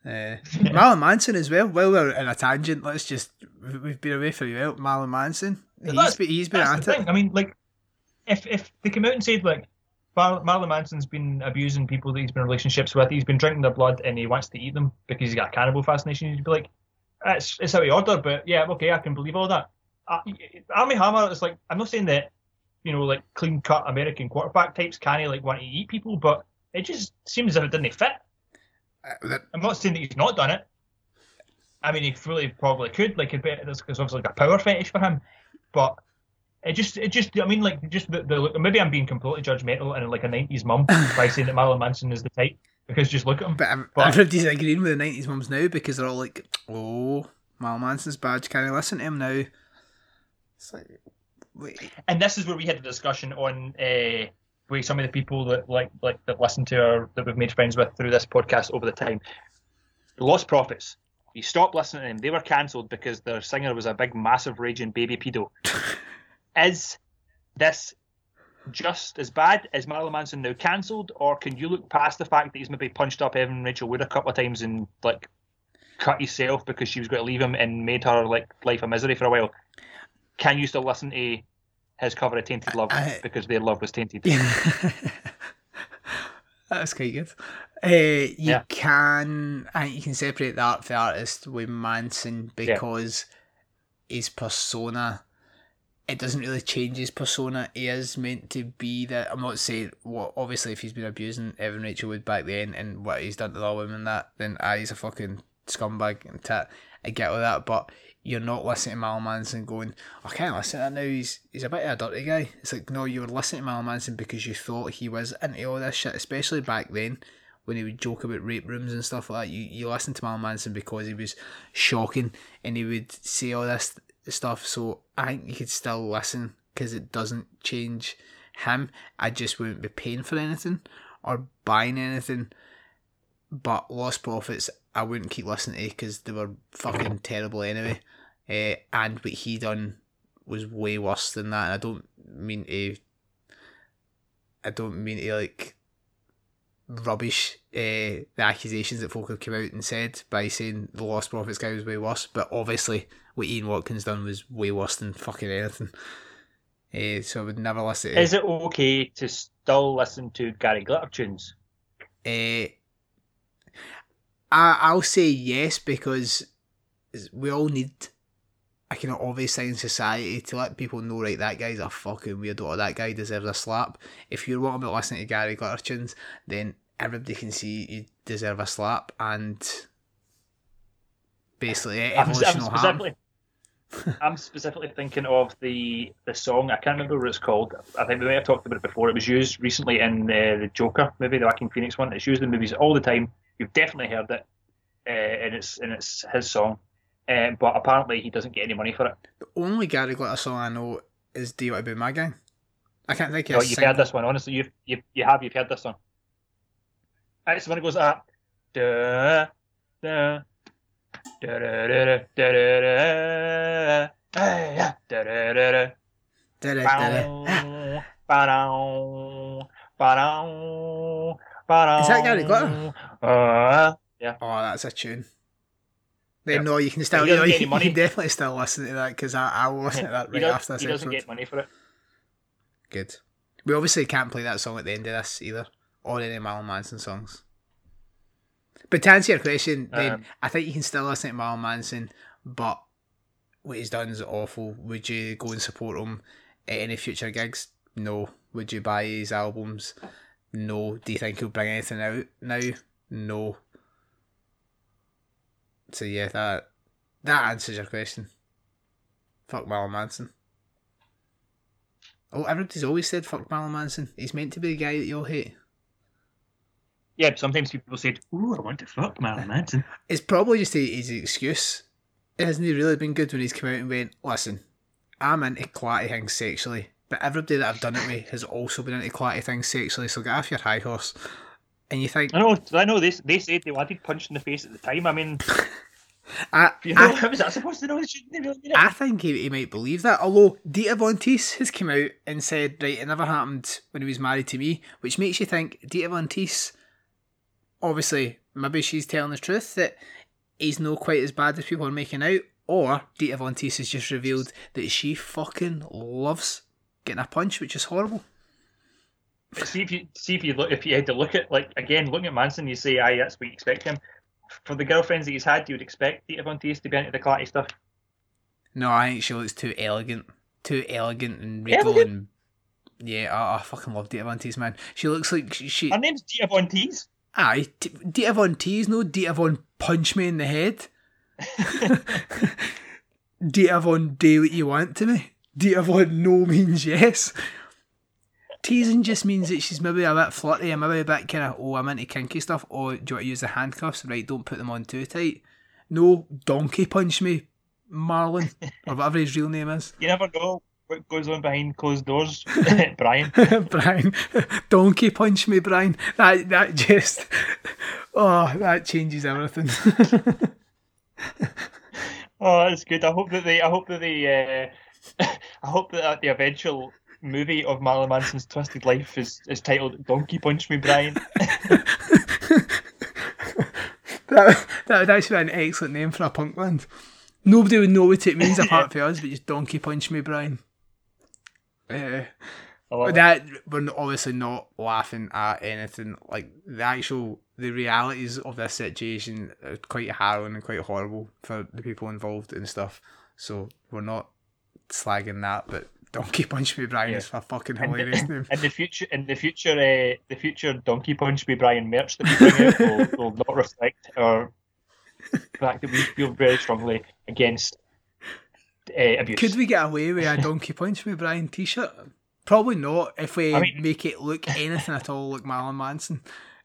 Uh, Marilyn Manson as well. Well, we're in a tangent. Let's just we- we've been away for a while. Marilyn Manson. He's been, he's been at it. I mean, like, if if they come out and said like, Mar- Marilyn Manson's been abusing people that he's been in relationships with, he's been drinking their blood and he wants to eat them because he's got a cannibal fascination, you'd be like, it's it's out of order, but yeah, okay, I can believe all that. Uh, Armie Hammer is like, I'm not saying that, you know, like clean cut American quarterback types can't like want to eat people, but it just seems as if it didn't fit. Uh, that- I'm not saying that he's not done it. I mean, he fully probably could. Like, there's obviously like a power fetish for him, but it just, it just, I mean, like, just the, the maybe I'm being completely judgmental and like a '90s mum <laughs> by saying that Marilyn Manson is the type because just look at him. But, um, But- everybody's agreeing with the 90s mums now because they're all like, oh, Marilyn Manson's bad. Can I listen to him now? It's like, wait. And this is where we had a discussion on uh, with some of the people that like, like that listen to our that we've made friends with through this podcast over the time. Lost Prophets. You stopped listening to them. They were cancelled because their singer was a big, massive, raging baby pedo. <laughs> is this just as bad? as Marilyn Manson now cancelled, or can you look past the fact that he's maybe punched up Evan Rachel Wood a couple of times and like cut himself because she was going to leave him and made her like life a misery for a while? Can you still listen to his cover of Tainted Love I- because their love was tainted? <laughs> That's quite good. Uh, you Yeah. can, I you can separate the art for the artist with Manson because his persona, it doesn't really change his persona. He is meant to be that. I'm not saying what. Obviously, if he's been abusing Evan Rachel Wood back then and what he's done to the other women, that then ah, he's a fucking scumbag and tit. I get all that, but you're not listening to Mal Manson going, I can't listen to that now. He's he's a bit of a dirty guy. It's like no, you were listening to Mal Manson because you thought he was into all this shit, especially back then when he would joke about rape rooms and stuff like that. You you listened to Mal Manson because he was shocking and he would say all this stuff. So I think you could still listen because it doesn't change him. I just wouldn't be paying for anything or buying anything. But Lost Prophets, I wouldn't keep listening to because they were fucking terrible anyway. Uh, and what he done was way worse than that. And I don't mean to. I don't mean to like rubbish uh, the accusations that folk have come out and said by saying the Lost Prophets guy was way worse. But obviously, what Ian Watkins done was way worse than fucking anything. Uh, so I would never listen to. Is it okay to still listen to Gary Glitter tunes? Uh, I I'll say yes because we all need a kind of obvious in society to let people know right that guy's a fucking weirdo or that guy deserves a slap. If you're wanting about listening to Gary Glitter tunes, then everybody can see you deserve a slap and basically I'm, I'm harm. specifically, I'm specifically thinking of the the song. I can't remember what it's called. I think we may have talked about it before. It was used recently in uh, the Joker movie, the Joaquin Phoenix one. It's used in movies all the time. You've definitely heard it, uh, and it's and it's his song. Uh, but apparently, he doesn't get any money for it. The only Gary Glitter song I know is "Do You Want to Be My Gang." I can't think of No, you've single- heard this one. Honestly, you've you you have you've heard this song. It's when it goes up. Da, da, da, da, da, da, da, da, da, da, Is that Gary Glitter? Uh, yeah. Oh, that's a tune. Then Yeah. no, you can still <laughs> you, get you can definitely still listen to that because I, I will listen to that right after this he doesn't episode. get money for it. Good. We obviously can't play that song at the end of this either, or any Marilyn Manson songs. But to answer your question, then Um, I think you can still listen to Marilyn Manson, but what he's done is awful. Would you go and support him at any future gigs? No. Would you buy his albums? No. Do you think he'll bring anything out now? No. So yeah, that that answers your question. Fuck Marilyn Manson. Oh, everybody's always said fuck Marilyn Manson. He's meant to be the guy that you'll hate. Yeah, but sometimes people said, "Ooh, I want to fuck Marilyn Manson." <laughs> It's probably just a, his excuse. It Hasn't he really been good when he's come out and went, listen, I'm into quality things sexually, but everybody that I've done it with has also been into quality things sexually, so get off your high horse. And you think, I know, I know. They they said they wanted punch in the face at the time. I mean, <laughs> I, you know, I, <laughs> how was I supposed to know? Really? I think he, he might believe that. Although Dita Von Teese has come out and said, right, it never happened when he was married to me, which makes you think Dita Von Teese, obviously, maybe she's telling the truth that he's no quite as bad as people are making out, or Dita Von Teese has just revealed that she fucking loves getting a punch, which is horrible. See if you see if you look if you had to look at like again looking at Manson, you say, "Aye, that's what you expect him." For the girlfriends that he's had, you would expect Dita Von Teese to be into the clarty stuff. No, I think she looks too elegant, too elegant and regal Elegant? and yeah, I, I fucking love Dita Von Teese, man. She looks like she. she Her name's Dita Von Teese. Aye, D- Dita Von Teese, no Dita Von Punch Me in the Head. <laughs> <laughs> Dita Von Do What You Want to Me. Dita Von No means yes. Teasing just means that she's maybe a bit flirty and maybe a bit kind of, oh, I'm into kinky stuff. Or do you want to use the handcuffs? Right, don't put them on too tight. No, donkey punch me, Marlon, or whatever his real name is. You never know what goes on behind closed doors, <laughs> <laughs> Brian. <laughs> Brian, donkey punch me, Brian. That that just, oh, that changes everything. Oh, that's good. I hope that they. I hope that they. Uh, I hope that the eventual movie of Marilyn Manson's twisted life is, is titled "Donkey Punch Me, Brian." <laughs> that that would actually be an excellent name for a punk band. Nobody would know what it means <laughs> apart from us, but just donkey punch me, Brian. Uh, I it. that we're obviously not laughing at anything like the actual the realities of this situation are quite harrowing and quite horrible for the people involved and stuff. So we're not slagging that, but Donkey Punch Me Brian Yeah. is a fucking hilarious the, name. in the future, in the future, uh, the future Donkey Punch Me Brian merch that we bring out will, <laughs> will not reflect our fact that we feel very strongly against uh, abuse. Could we get away with a Donkey Punch Me Brian t-shirt? Probably not if we I mean- make it look anything at all like Marilyn Manson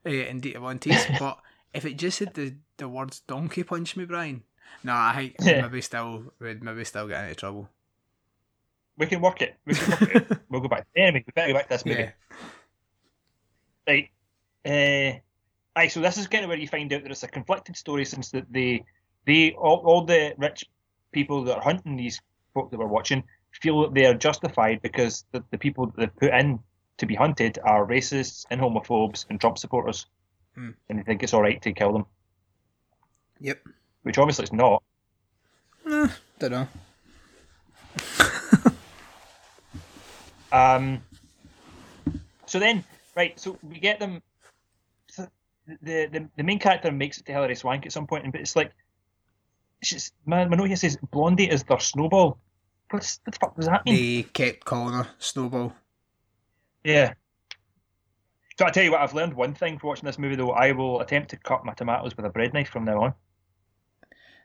uh, and Dita Von Teese. <laughs> but if it just said the, the words Donkey Punch Me Brian, no, I think Yeah. maybe still would maybe still get into trouble. We can work it. We can work it. <laughs> We'll go back. Anyway, we better go back to this movie. Yeah. Right. Uh, aye, so this is kind of where you find out that it's a conflicted story since that they, they all, all the rich people that are hunting these folk that we're watching feel that they are justified because the, the people that they've put in to be hunted are racists and homophobes and Trump supporters. Hmm. And they think it's alright to kill them, Yep. which obviously it's not. I don't know. Um, so then, right, so we get them. So the, the the main character makes it to Hilary Swank at some point, and but it's like, she's, man, my note here says Blondie is their snowball. What the fuck does that mean? They kept calling her Snowball. Yeah. So I tell you what, I've learned one thing from watching this movie though. I will attempt to cut my tomatoes with a bread knife from now on.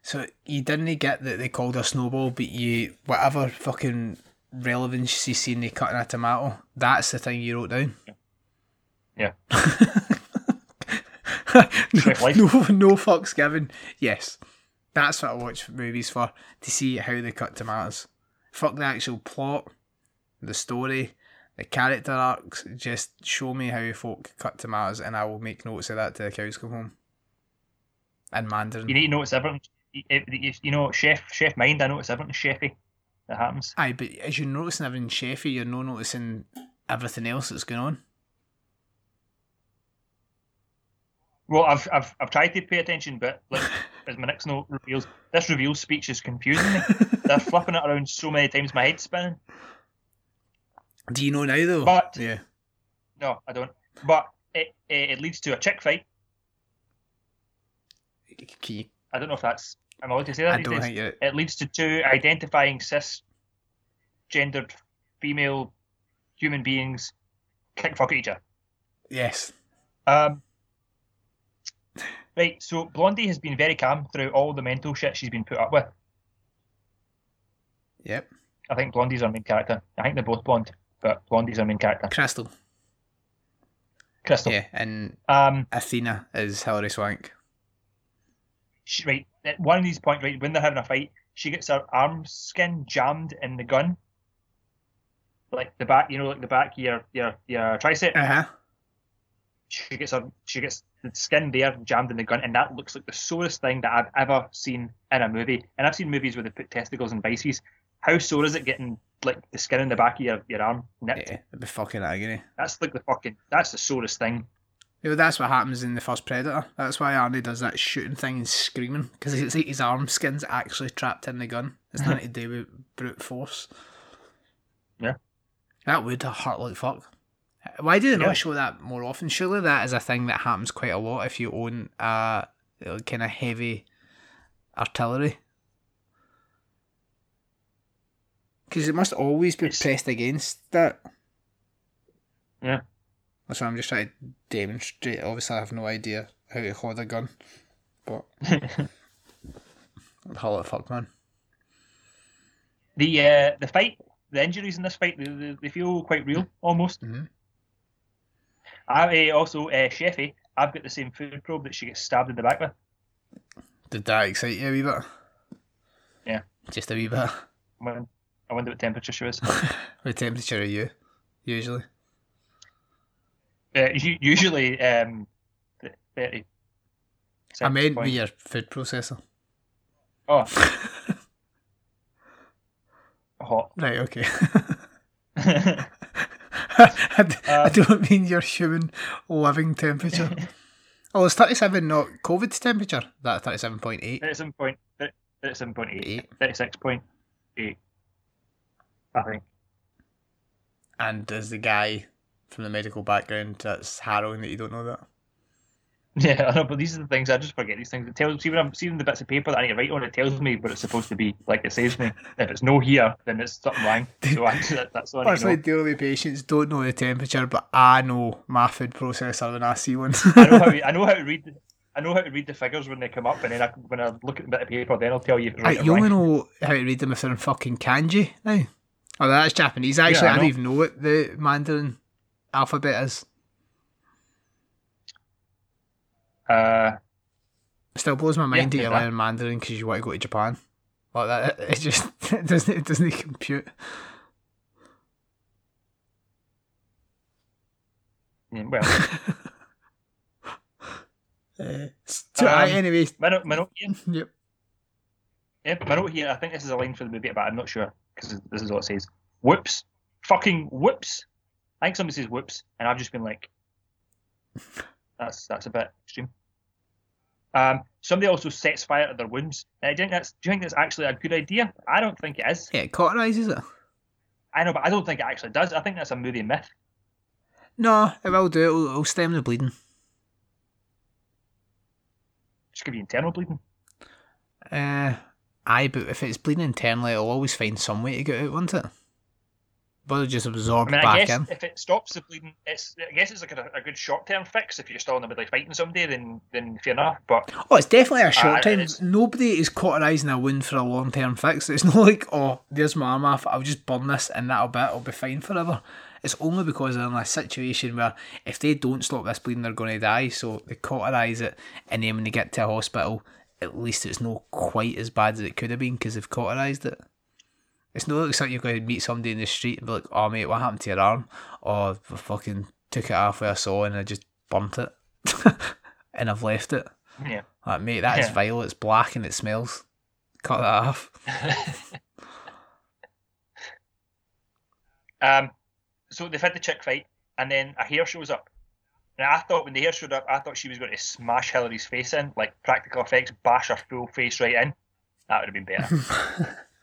So you didn't get that they called her Snowball, but you whatever fucking relevance you see in they cutting a tomato, that's the thing you wrote down. Yeah. <laughs> no, no, no fucks given. Yes, that's what I watch movies for to see how they cut tomatoes. Fuck the actual plot, the story, the character arcs. Just show me how folk cut tomatoes, and I will make notes of that till the cows come home. And Mandarin. You need to notice everything. You, you- you know, chef, chef mind. I notice everything chefy that happens. Aye, but as you're noticing everything chefy, you're not noticing everything else that's going on. Well, I've I've I've tried to pay attention, but like <laughs> as my next note reveals, this reveal speech is confusing me. They're <laughs> flipping it around so many times, my head's spinning. Do you know now though? But- yeah, No, I don't. But it it, it leads to a chick fight. Can you- I don't know if that's. I'm allowed to say that. I don't think you. It leads to two identifying cisgendered female human beings kick fuck at each other. Yes. Um, <sighs> right, so Blondie has been very calm through all the mental shit she's been put up with. Yep. I think Blondie's our main character. I think they're both blonde. but Blondie's our main character. Crystal. Crystal. Yeah, and Um, Athena is Hilary Swank. She, right, at one of these points, right, when they're having a fight, she gets her arm skin jammed in the gun. Like the back, you know, like the back of your your your tricep. Uh huh. She gets her she gets the skin there jammed in the gun, and that looks like the sorest thing that I've ever seen in a movie. And I've seen movies where they put testicles in vices. How sore is it getting like the skin in the back of your, your arm nipped? Yeah, it'd be fucking agony. That's like the fucking that's the sorest thing. You know, that's what happens in the first Predator. That's why Arnie does that shooting thing and screaming because his arm skin's actually trapped in the gun. It's nothing to do with brute force. Yeah. That would hurt like fuck. Why do they Yeah. not show that more often? Surely that is a thing that happens quite a lot if you own uh kind of heavy artillery. Because it must always be It's- pressed against that. Yeah. That's what I'm just trying to demonstrate. Obviously, I have no idea how to hold a gun, but <laughs> holy fuck, man. The uh, the fight, the injuries in this fight, they, they, they feel quite real almost. Mhm. I uh, also uh, Sheffy. I've got the same food probe that she gets stabbed in the back with. Did that excite you a wee bit? Yeah. Just a wee bit. I wonder what temperature she was. <laughs> what temperature are you, usually? Uh, usually um, thirty. I meant with your food processor. Oh, <laughs> hot. Right, okay. <laughs> <laughs> I, I Um, don't mean your human living temperature. Oh, it's 37, not COVID temperature. That's 37.8. Thirty-seven point. Thirty-seven point eight. Eight. Thirty-six point eight. I think. And as the guy from the medical background, that's harrowing that you don't know that. <laughs> Yeah, I know, but these are the things I just forget. These things it tells. See when I'm seeing the bits of paper that I need to write on, it tells me what it's supposed to be. Like it saves me. If it's no here, then it's something wrong. <laughs> So I, that, that's what I need That's to know. like dealing with patients, don't know the temperature, but I know my food processor when I see one. I know how <laughs> I know how to read. The, I know how to read the figures when they come up, and then I, when I look at the bit of paper, then I'll tell you if it's right Right, you only know how to read them if they're in fucking kanji now. Oh, that's Japanese. Actually, I I, don't even know what the Mandarin alphabet is. Uh, still blows my mind Yeah, that you're learning Mandarin because you want to go to Japan. Like that, it just <laughs> it doesn't it doesn't compute. yeah, well, <laughs> Uh, so, Um, aye, anyway, my note, my note here. yep. Yeah, my note here. I think this is a line for the movie, but I'm not sure because this is what it says. Whoops, fucking whoops. I think somebody says whoops, and I've just been like, <laughs> that's that's a bit extreme. Um, somebody also sets fire to their wounds. And I think that's. Do you think that's actually a good idea? I don't think it is. Yeah, it cauterises it. I know, but I don't think it actually does. I think that's a movie myth. No, it will do. It'll, it'll stem the bleeding. Just give you internal bleeding. Uh, aye, but if it's bleeding internally, it'll always find some way to get out, won't it? But just I absorb mean, I back guess in. if it stops the bleeding, it's. I guess it's like a, a good short term fix. If you're still in the middle of fighting somebody, then then fair enough. But Oh, it's definitely a short Aye, time. Nobody is cauterising a wound for a long term fix. It's <laughs> not like, oh, there's my arm off, I'll just burn this and that'll be it, it'll be fine forever. It's only because they're in a situation where if they don't stop this bleeding, they're going to die. So they cauterise it, and then when they get to a hospital, at least it's not quite as bad as it could have been because they've cauterised it. It's not like something you're going to meet somebody in the street and be like, oh, mate, what happened to your arm? Oh, I fucking took it off with a saw and I just burnt it. <laughs> and I've left it. yeah, Like, mate, that is Yeah. vile. It's black and it smells. Cut that off. <laughs> Um, so they've had the chick fight, and then a hair shows up. Now I thought when the hair showed up, I thought she was going to smash Hilary's face in, like practical effects, bash her full face right in. That would have been better. <laughs>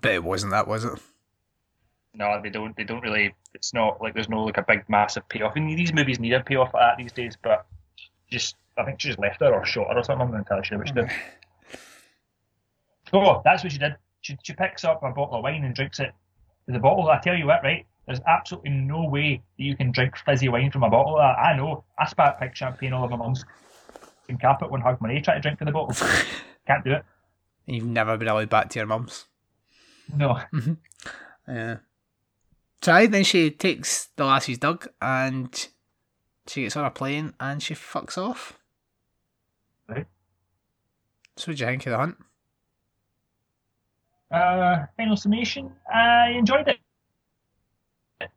But it wasn't that, was it? no, they don't. They don't really. It's not like there's no like a big massive payoff. I mean, these movies need a payoff like that these days, but just I think she just left her or shot her or something. I'm not entirely sure what she did. Oh, that's what she did. She she picks up a bottle of wine and drinks it. The bottle, I tell you what, right? There's absolutely no way that you can drink fizzy wine from a bottle. of that. I know. I spat pink champagne all over my mum's and cap it when Hug Money tried to drink from the bottle. <laughs> Can't do it. You've never been allowed back to your mum's. No. Yeah. So then she takes the lassie's dug and she gets on a plane and she fucks off. Right. So what do you think of the hunt? Uh, final summation. I enjoyed it. It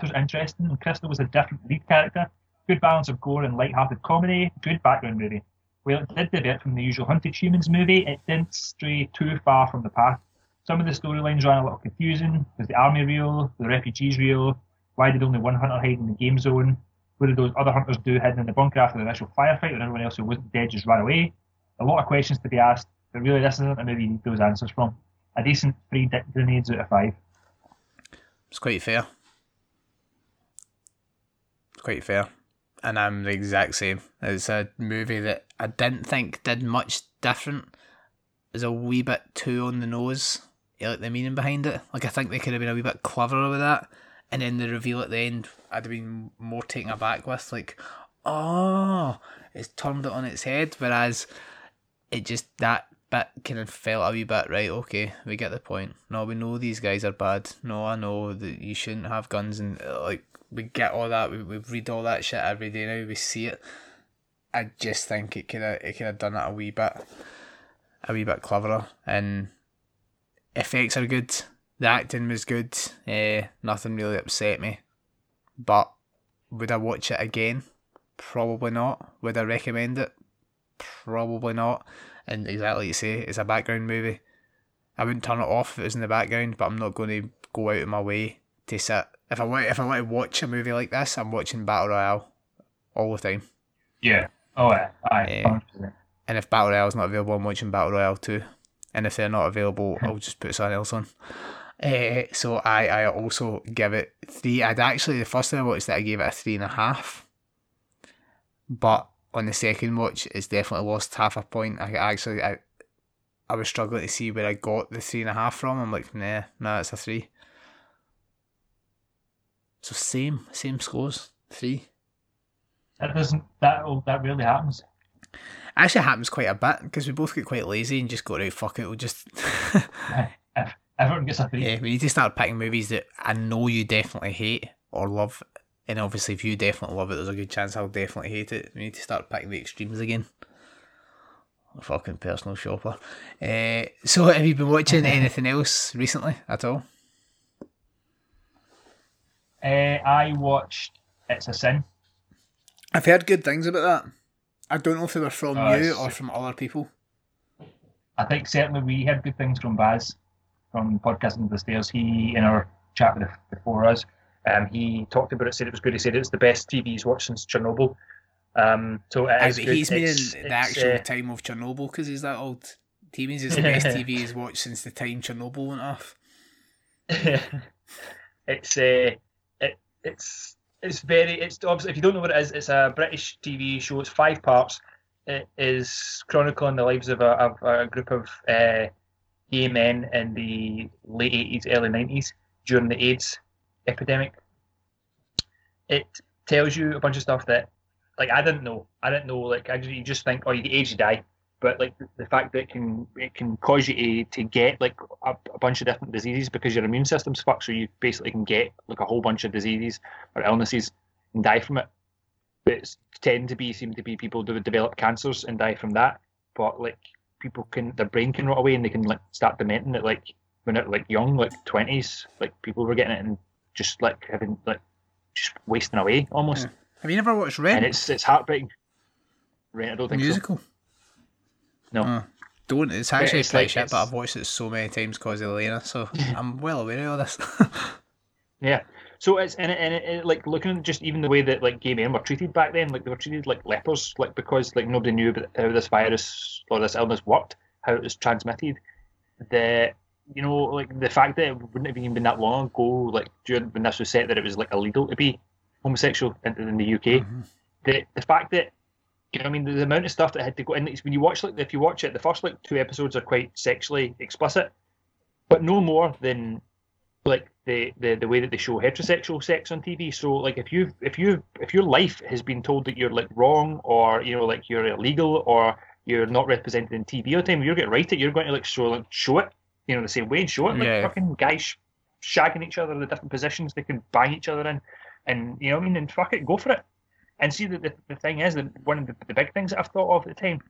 was interesting. and Crystal was a different lead character. Good balance of gore and light-hearted comedy. Good background movie. Well, it did deviate from the usual Hunted Humans movie. It didn't stray too far from the path. Some of the storylines ran a little confusing. Was the army real? The refugees real? Why did only one hunter hide in the game zone? What did those other hunters do hidden in the bunker after the initial firefight when everyone else who wasn't dead just ran away? A lot of questions to be asked, but really this isn't a movie you need those answers from. A decent three dick grenades out of five. It's quite fair. It's quite fair. And I'm the exact same. It's a movie that I didn't think did much different. Is a wee bit too on the nose. Like the meaning behind it. Like I think they could have been a wee bit cleverer with that. And then the reveal at the end, I'd have been more taken aback with, like, oh, it's turned it on its head. Whereas it just that bit kind of felt a wee bit right. Okay, we get the point. No, we know these guys are bad. No, I know that you shouldn't have guns, and like we get all that. We we read all that shit every day now. We see it. I just think it could have it could have done it a wee bit, a wee bit cleverer, and effects are good. The acting was good. Uh, nothing really upset me, but would I watch it again? Probably not. Would I recommend it? Probably not. And exactly like you say, it's a background movie. I wouldn't turn it off if it was in the background, but I'm not going to go out of my way to sit. If I want, if I want to watch a movie like this, I'm watching Battle Royale all the time. Yeah. Oh, yeah. Aye. 100%. And if Battle Royale is not available, I'm watching Battle Royale too. And if they're not available, I'll just put something else on. Uh, so I, I also give it three. I'd actually the first time I watched it, I gave it a three and a half. But on the second watch, it's definitely lost half a point. I actually I, I was struggling to see where I got the three and a half from. I'm like, nah, nah, it's a three. So same, same scores, three. That doesn't. That that really happens. Actually, happens quite a bit because we both get quite lazy and just go right. Fuck it, we'll just. <laughs> Everyone gets a three. Yeah, we need to start picking movies that I know you definitely hate or love. And obviously, if you definitely love it, there's a good chance I'll definitely hate it. We need to start picking the extremes again. A fucking personal shopper. Uh, so, have you been watching <laughs> anything else recently at all? Uh, I watched It's a Sin. I've heard good things about that. I don't know if they were from Oh, you or from other people. I think certainly we heard good things from Baz from Podcasting the Stairs. He, in our chat with before us, um, he talked about it, said it was good. He said it's the best TV he's watched since Chernobyl. Um, so it Aye, is but good. he's It's- the actual uh, time of Chernobyl because he's that old. He means it's the best TV <laughs> he's watched since the time Chernobyl went off. <laughs> it's uh, it, it's it's very it's obviously if you don't know what it is, it's a British TV show. It's five parts. It is chronicling the lives of a, of a group of uh, gay men in the late eighties, early nineties during the AIDS epidemic. It tells you a bunch of stuff that like I didn't know. I didn't know. Like I you just think, oh, you get AIDS, you die. But like the, fact that it can it can cause you to, to get like a, a bunch of different diseases because your immune system's fucked, so you basically can get like a whole bunch of diseases or illnesses and die from it. But it's tend to be seem to be people who develop cancers and die from that. But like people can their brain can rot away and they can like start dementing it like when they're like young, like twenties, like people were getting it and just like having like just wasting away almost. Have you never watched Rent? And it's it's heartbreaking. Right, I don't think so. No. Oh, don't. It's actually it's like- shit, but I've watched it so many times because of Elena, so <laughs> I'm well aware of all this. <laughs> Yeah. So it's and it, and it, it, like looking at just even the way that like gay men were treated back then, like they were treated like lepers, like because like nobody knew about how this virus or this illness worked, how it was transmitted. The you know like the fact that it wouldn't have even been that long ago, like during when this was set, that it was like illegal to be homosexual in, in the UK. Mm-hmm. The the fact that you know, I mean, the, the amount of stuff that had to go in. It's when you watch like if you watch it, the first like two episodes are quite sexually explicit, but no more than like the, the the way that they show heterosexual sex on TV. So like if you if you if your life has been told that you're like wrong or you know like you're illegal or you're not represented in TV all the time, you're getting right it. You're going to like show like show it, you know, the same way and show it. Like Yeah. fucking guys, shagging each other, in the different positions they can bang each other in, and you know what I mean. And fuck it, go for it. And see that the, the thing is that one of the, the big things that I've thought of at the time,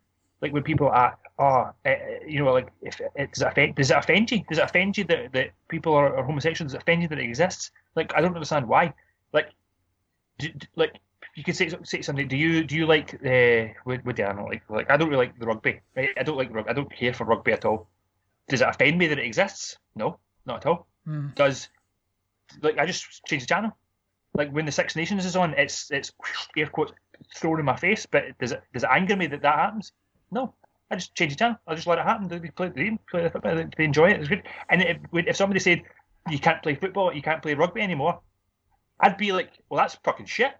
like when people are, oh, uh, you know, like if it, does it offend, does it offend you? Does it offend you that, that people are, are homosexual? Does it offend you that it exists? Like I don't understand why. Like, do, like you could say say somebody, do you do you like uh, what, what do I not like? Like I don't really like the rugby. Right? I don't like rugby. I don't care for rugby at all. Does it offend me that it exists? No, not at all. Mm. Does like I just change the channel. Like when the Six Nations is on, it's it's air quotes thrown in my face. But does it does it anger me that that happens? No, I just change the channel. I just let it happen. They play the game, play the, football. they enjoy it. It's good. And if, if somebody said you can't play football, you can't play rugby anymore, I'd be like, well, that's fucking shit.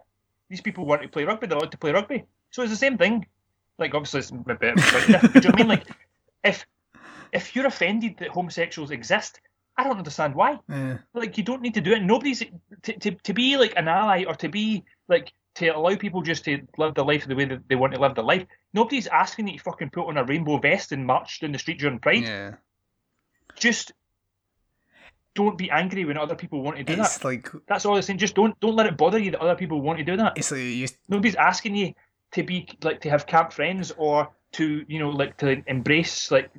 These people want to play rugby. They're allowed to play rugby. So it's the same thing. Like obviously it's a bit different. do <laughs> you know what I mean? Like if if you're offended that homosexuals exist, I don't understand why. Yeah. Like you don't need to do it. Nobody's to, to, to be like an ally or to be like to allow people just to live their life the way that they want to live their life. Nobody's asking that you to fucking put on a rainbow vest and march down the street during Pride. Yeah. Just don't be angry when other people want to do It's that. like That's all I'm saying. Just don't don't let it bother you that other people want to do that. it's like you Nobody's asking you to be like to have camp friends or to you know like to embrace like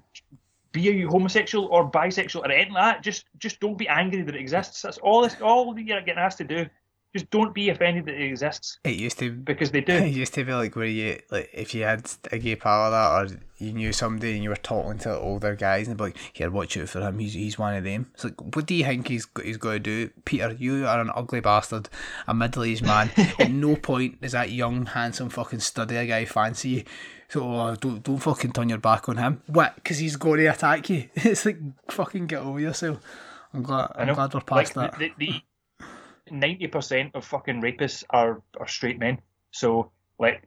be a homosexual or bisexual or anything like that. Just just don't be angry that it exists. That's all. That's all you're getting asked to do. Just don't be offended that it exists it used to because they do. <laughs> It used to be like where you like if you had a gay pal or that, or you knew somebody and you were talking to older guys and be like, "Here, watch out for him. He's he's one of them." It's like, what do you think he's he's going to do, Peter? You are an ugly bastard, a middle aged man. <laughs> At no point is that young, handsome, fucking studier guy fancy you. So uh, don't don't fucking turn your back on him. What? Because he's going to attack you. <laughs> It's like fucking get over yourself. I'm glad. I'm glad we're Like past that. the the ninety percent of fucking rapists are are straight men. So like,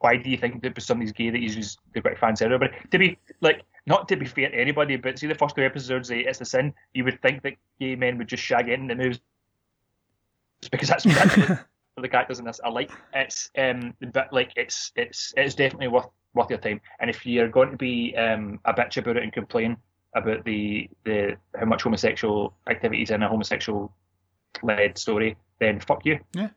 why do you think that somebody's gay that he's just they've got to fancy everybody? To be like, not to be fair to anybody, but see the first two episodes, say it's a sin. You would think that gay men would just shag in the moves, It's because that's <laughs> that's the characters in this I like. It's um, but like it's it's it's definitely worth worth your time. And if you're going to be um a bitch about it and complain about the the how much homosexual activities in a homosexual led story, then fuck you. Yeah,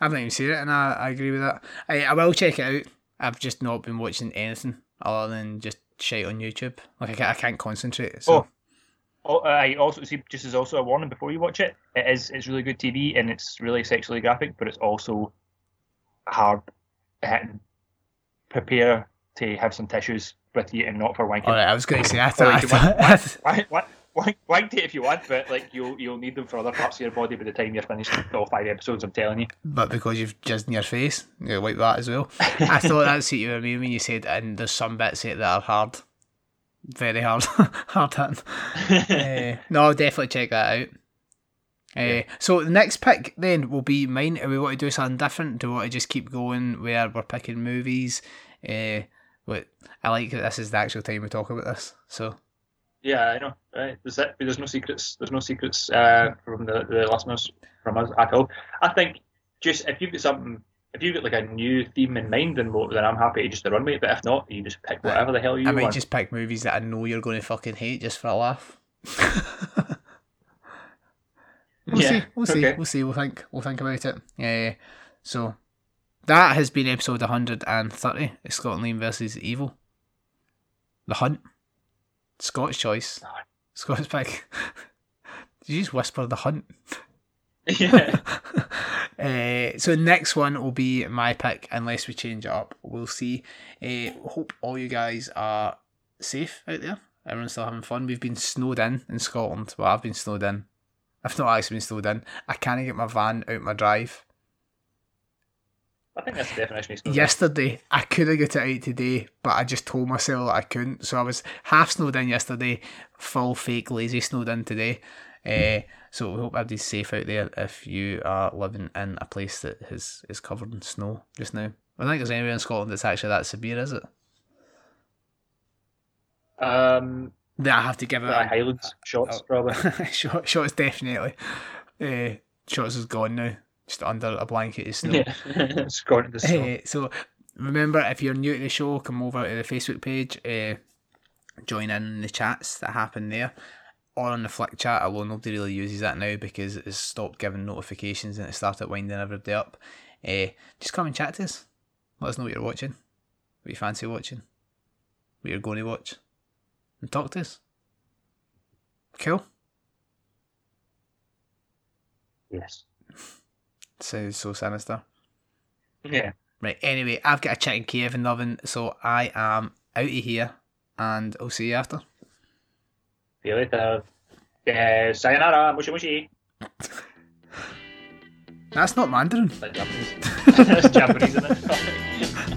I haven't even seen it, and I, I agree with that. I, I will check it out. I've just not been watching anything other than just shit on YouTube. Like I can't, I can't concentrate. So Oh. Oh, I also see just as also a warning before you watch it. It is it's really good TV and it's really sexually graphic, but it's also hard hitting. Prepare to have some tissues with you and not for wanking. all right, I was going to say thought. Like, you want- thought wank, wank, wank, wank it if you want, but like you'll you'll need them for other parts of your body by the time you're finished all five episodes. I'm telling you. but because you've jizzed in your face, you wipe that as well. I thought <laughs> that's what you were meaning when you said, and there's some bits that are hard, very hard, <laughs> hard hitting. <laughs> uh, no, I'll definitely check that out. Uh, so the next pick then will be mine. Do we want to do something different? Do we want to just keep going where we're picking movies? Uh, what I like that this is the actual time we talk about this. So Yeah, I know. Right? There's it. There's no secrets. There's no secrets uh, from the, the listeners from us at all. I think just if you've got something, if you've got like a new theme in mind, then we'll- then I'm happy to just run with it. But if not, you just pick whatever the hell you want. I might just pick movies that I know you're going to fucking hate just for a laugh. <laughs> We'll Yeah, see. We'll see. okay. We'll see. We'll think. We'll think about it. Yeah. So that has been episode 130. of Scott Liam versus Evil. The Hunt. Scott's choice. Aye. Scott's pick. <laughs> Did you just whisper the Hunt? <laughs> yeah. Uh, so next one will be my pick unless we change it up. We'll see. Uh, hope all you guys are safe out there. Everyone's still having fun. We've been snowed in in Scotland. Well, I've been snowed in. I've not actually been snowed in. I can't get my van out my drive. I think that's the definition of snowed in. Yesterday, I could have got it out today, but I just told myself that I couldn't. So I was half snowed in yesterday, full fake lazy snowed in today. Uh, so we hope everybody's safe out there if you are living in a place that is, is covered in snow just now. I don't think there's anywhere in Scotland that's actually that severe, is it? Um, That I have to give it. uh, a- Highlands Shotts oh. probably. <laughs> Shot, Shotts definitely. Uh, Shotts is gone now, just under a blanket of snow. yeah, <laughs> it's gone to the snow. Eh, so remember, if you're new to the show, come over to the Facebook page, uh, join in the chats that happen there. Or on the Flick chat, although nobody really uses that now because it's stopped giving notifications and it started winding everybody up. Uh, just come and chat to us. Let us know what you're watching, what you fancy watching, what you're going to watch, and talk to us. Cool. Yes. <laughs> Sounds so sinister. Yeah. Right, anyway, I've got a chicken Kiev in the oven, so I am out of here, and I'll see you after. See you later. Uh, sayonara, mushi mushi. That's not Mandarin. That's Japanese. <laughs> Japanese, isn't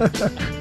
it? <laughs>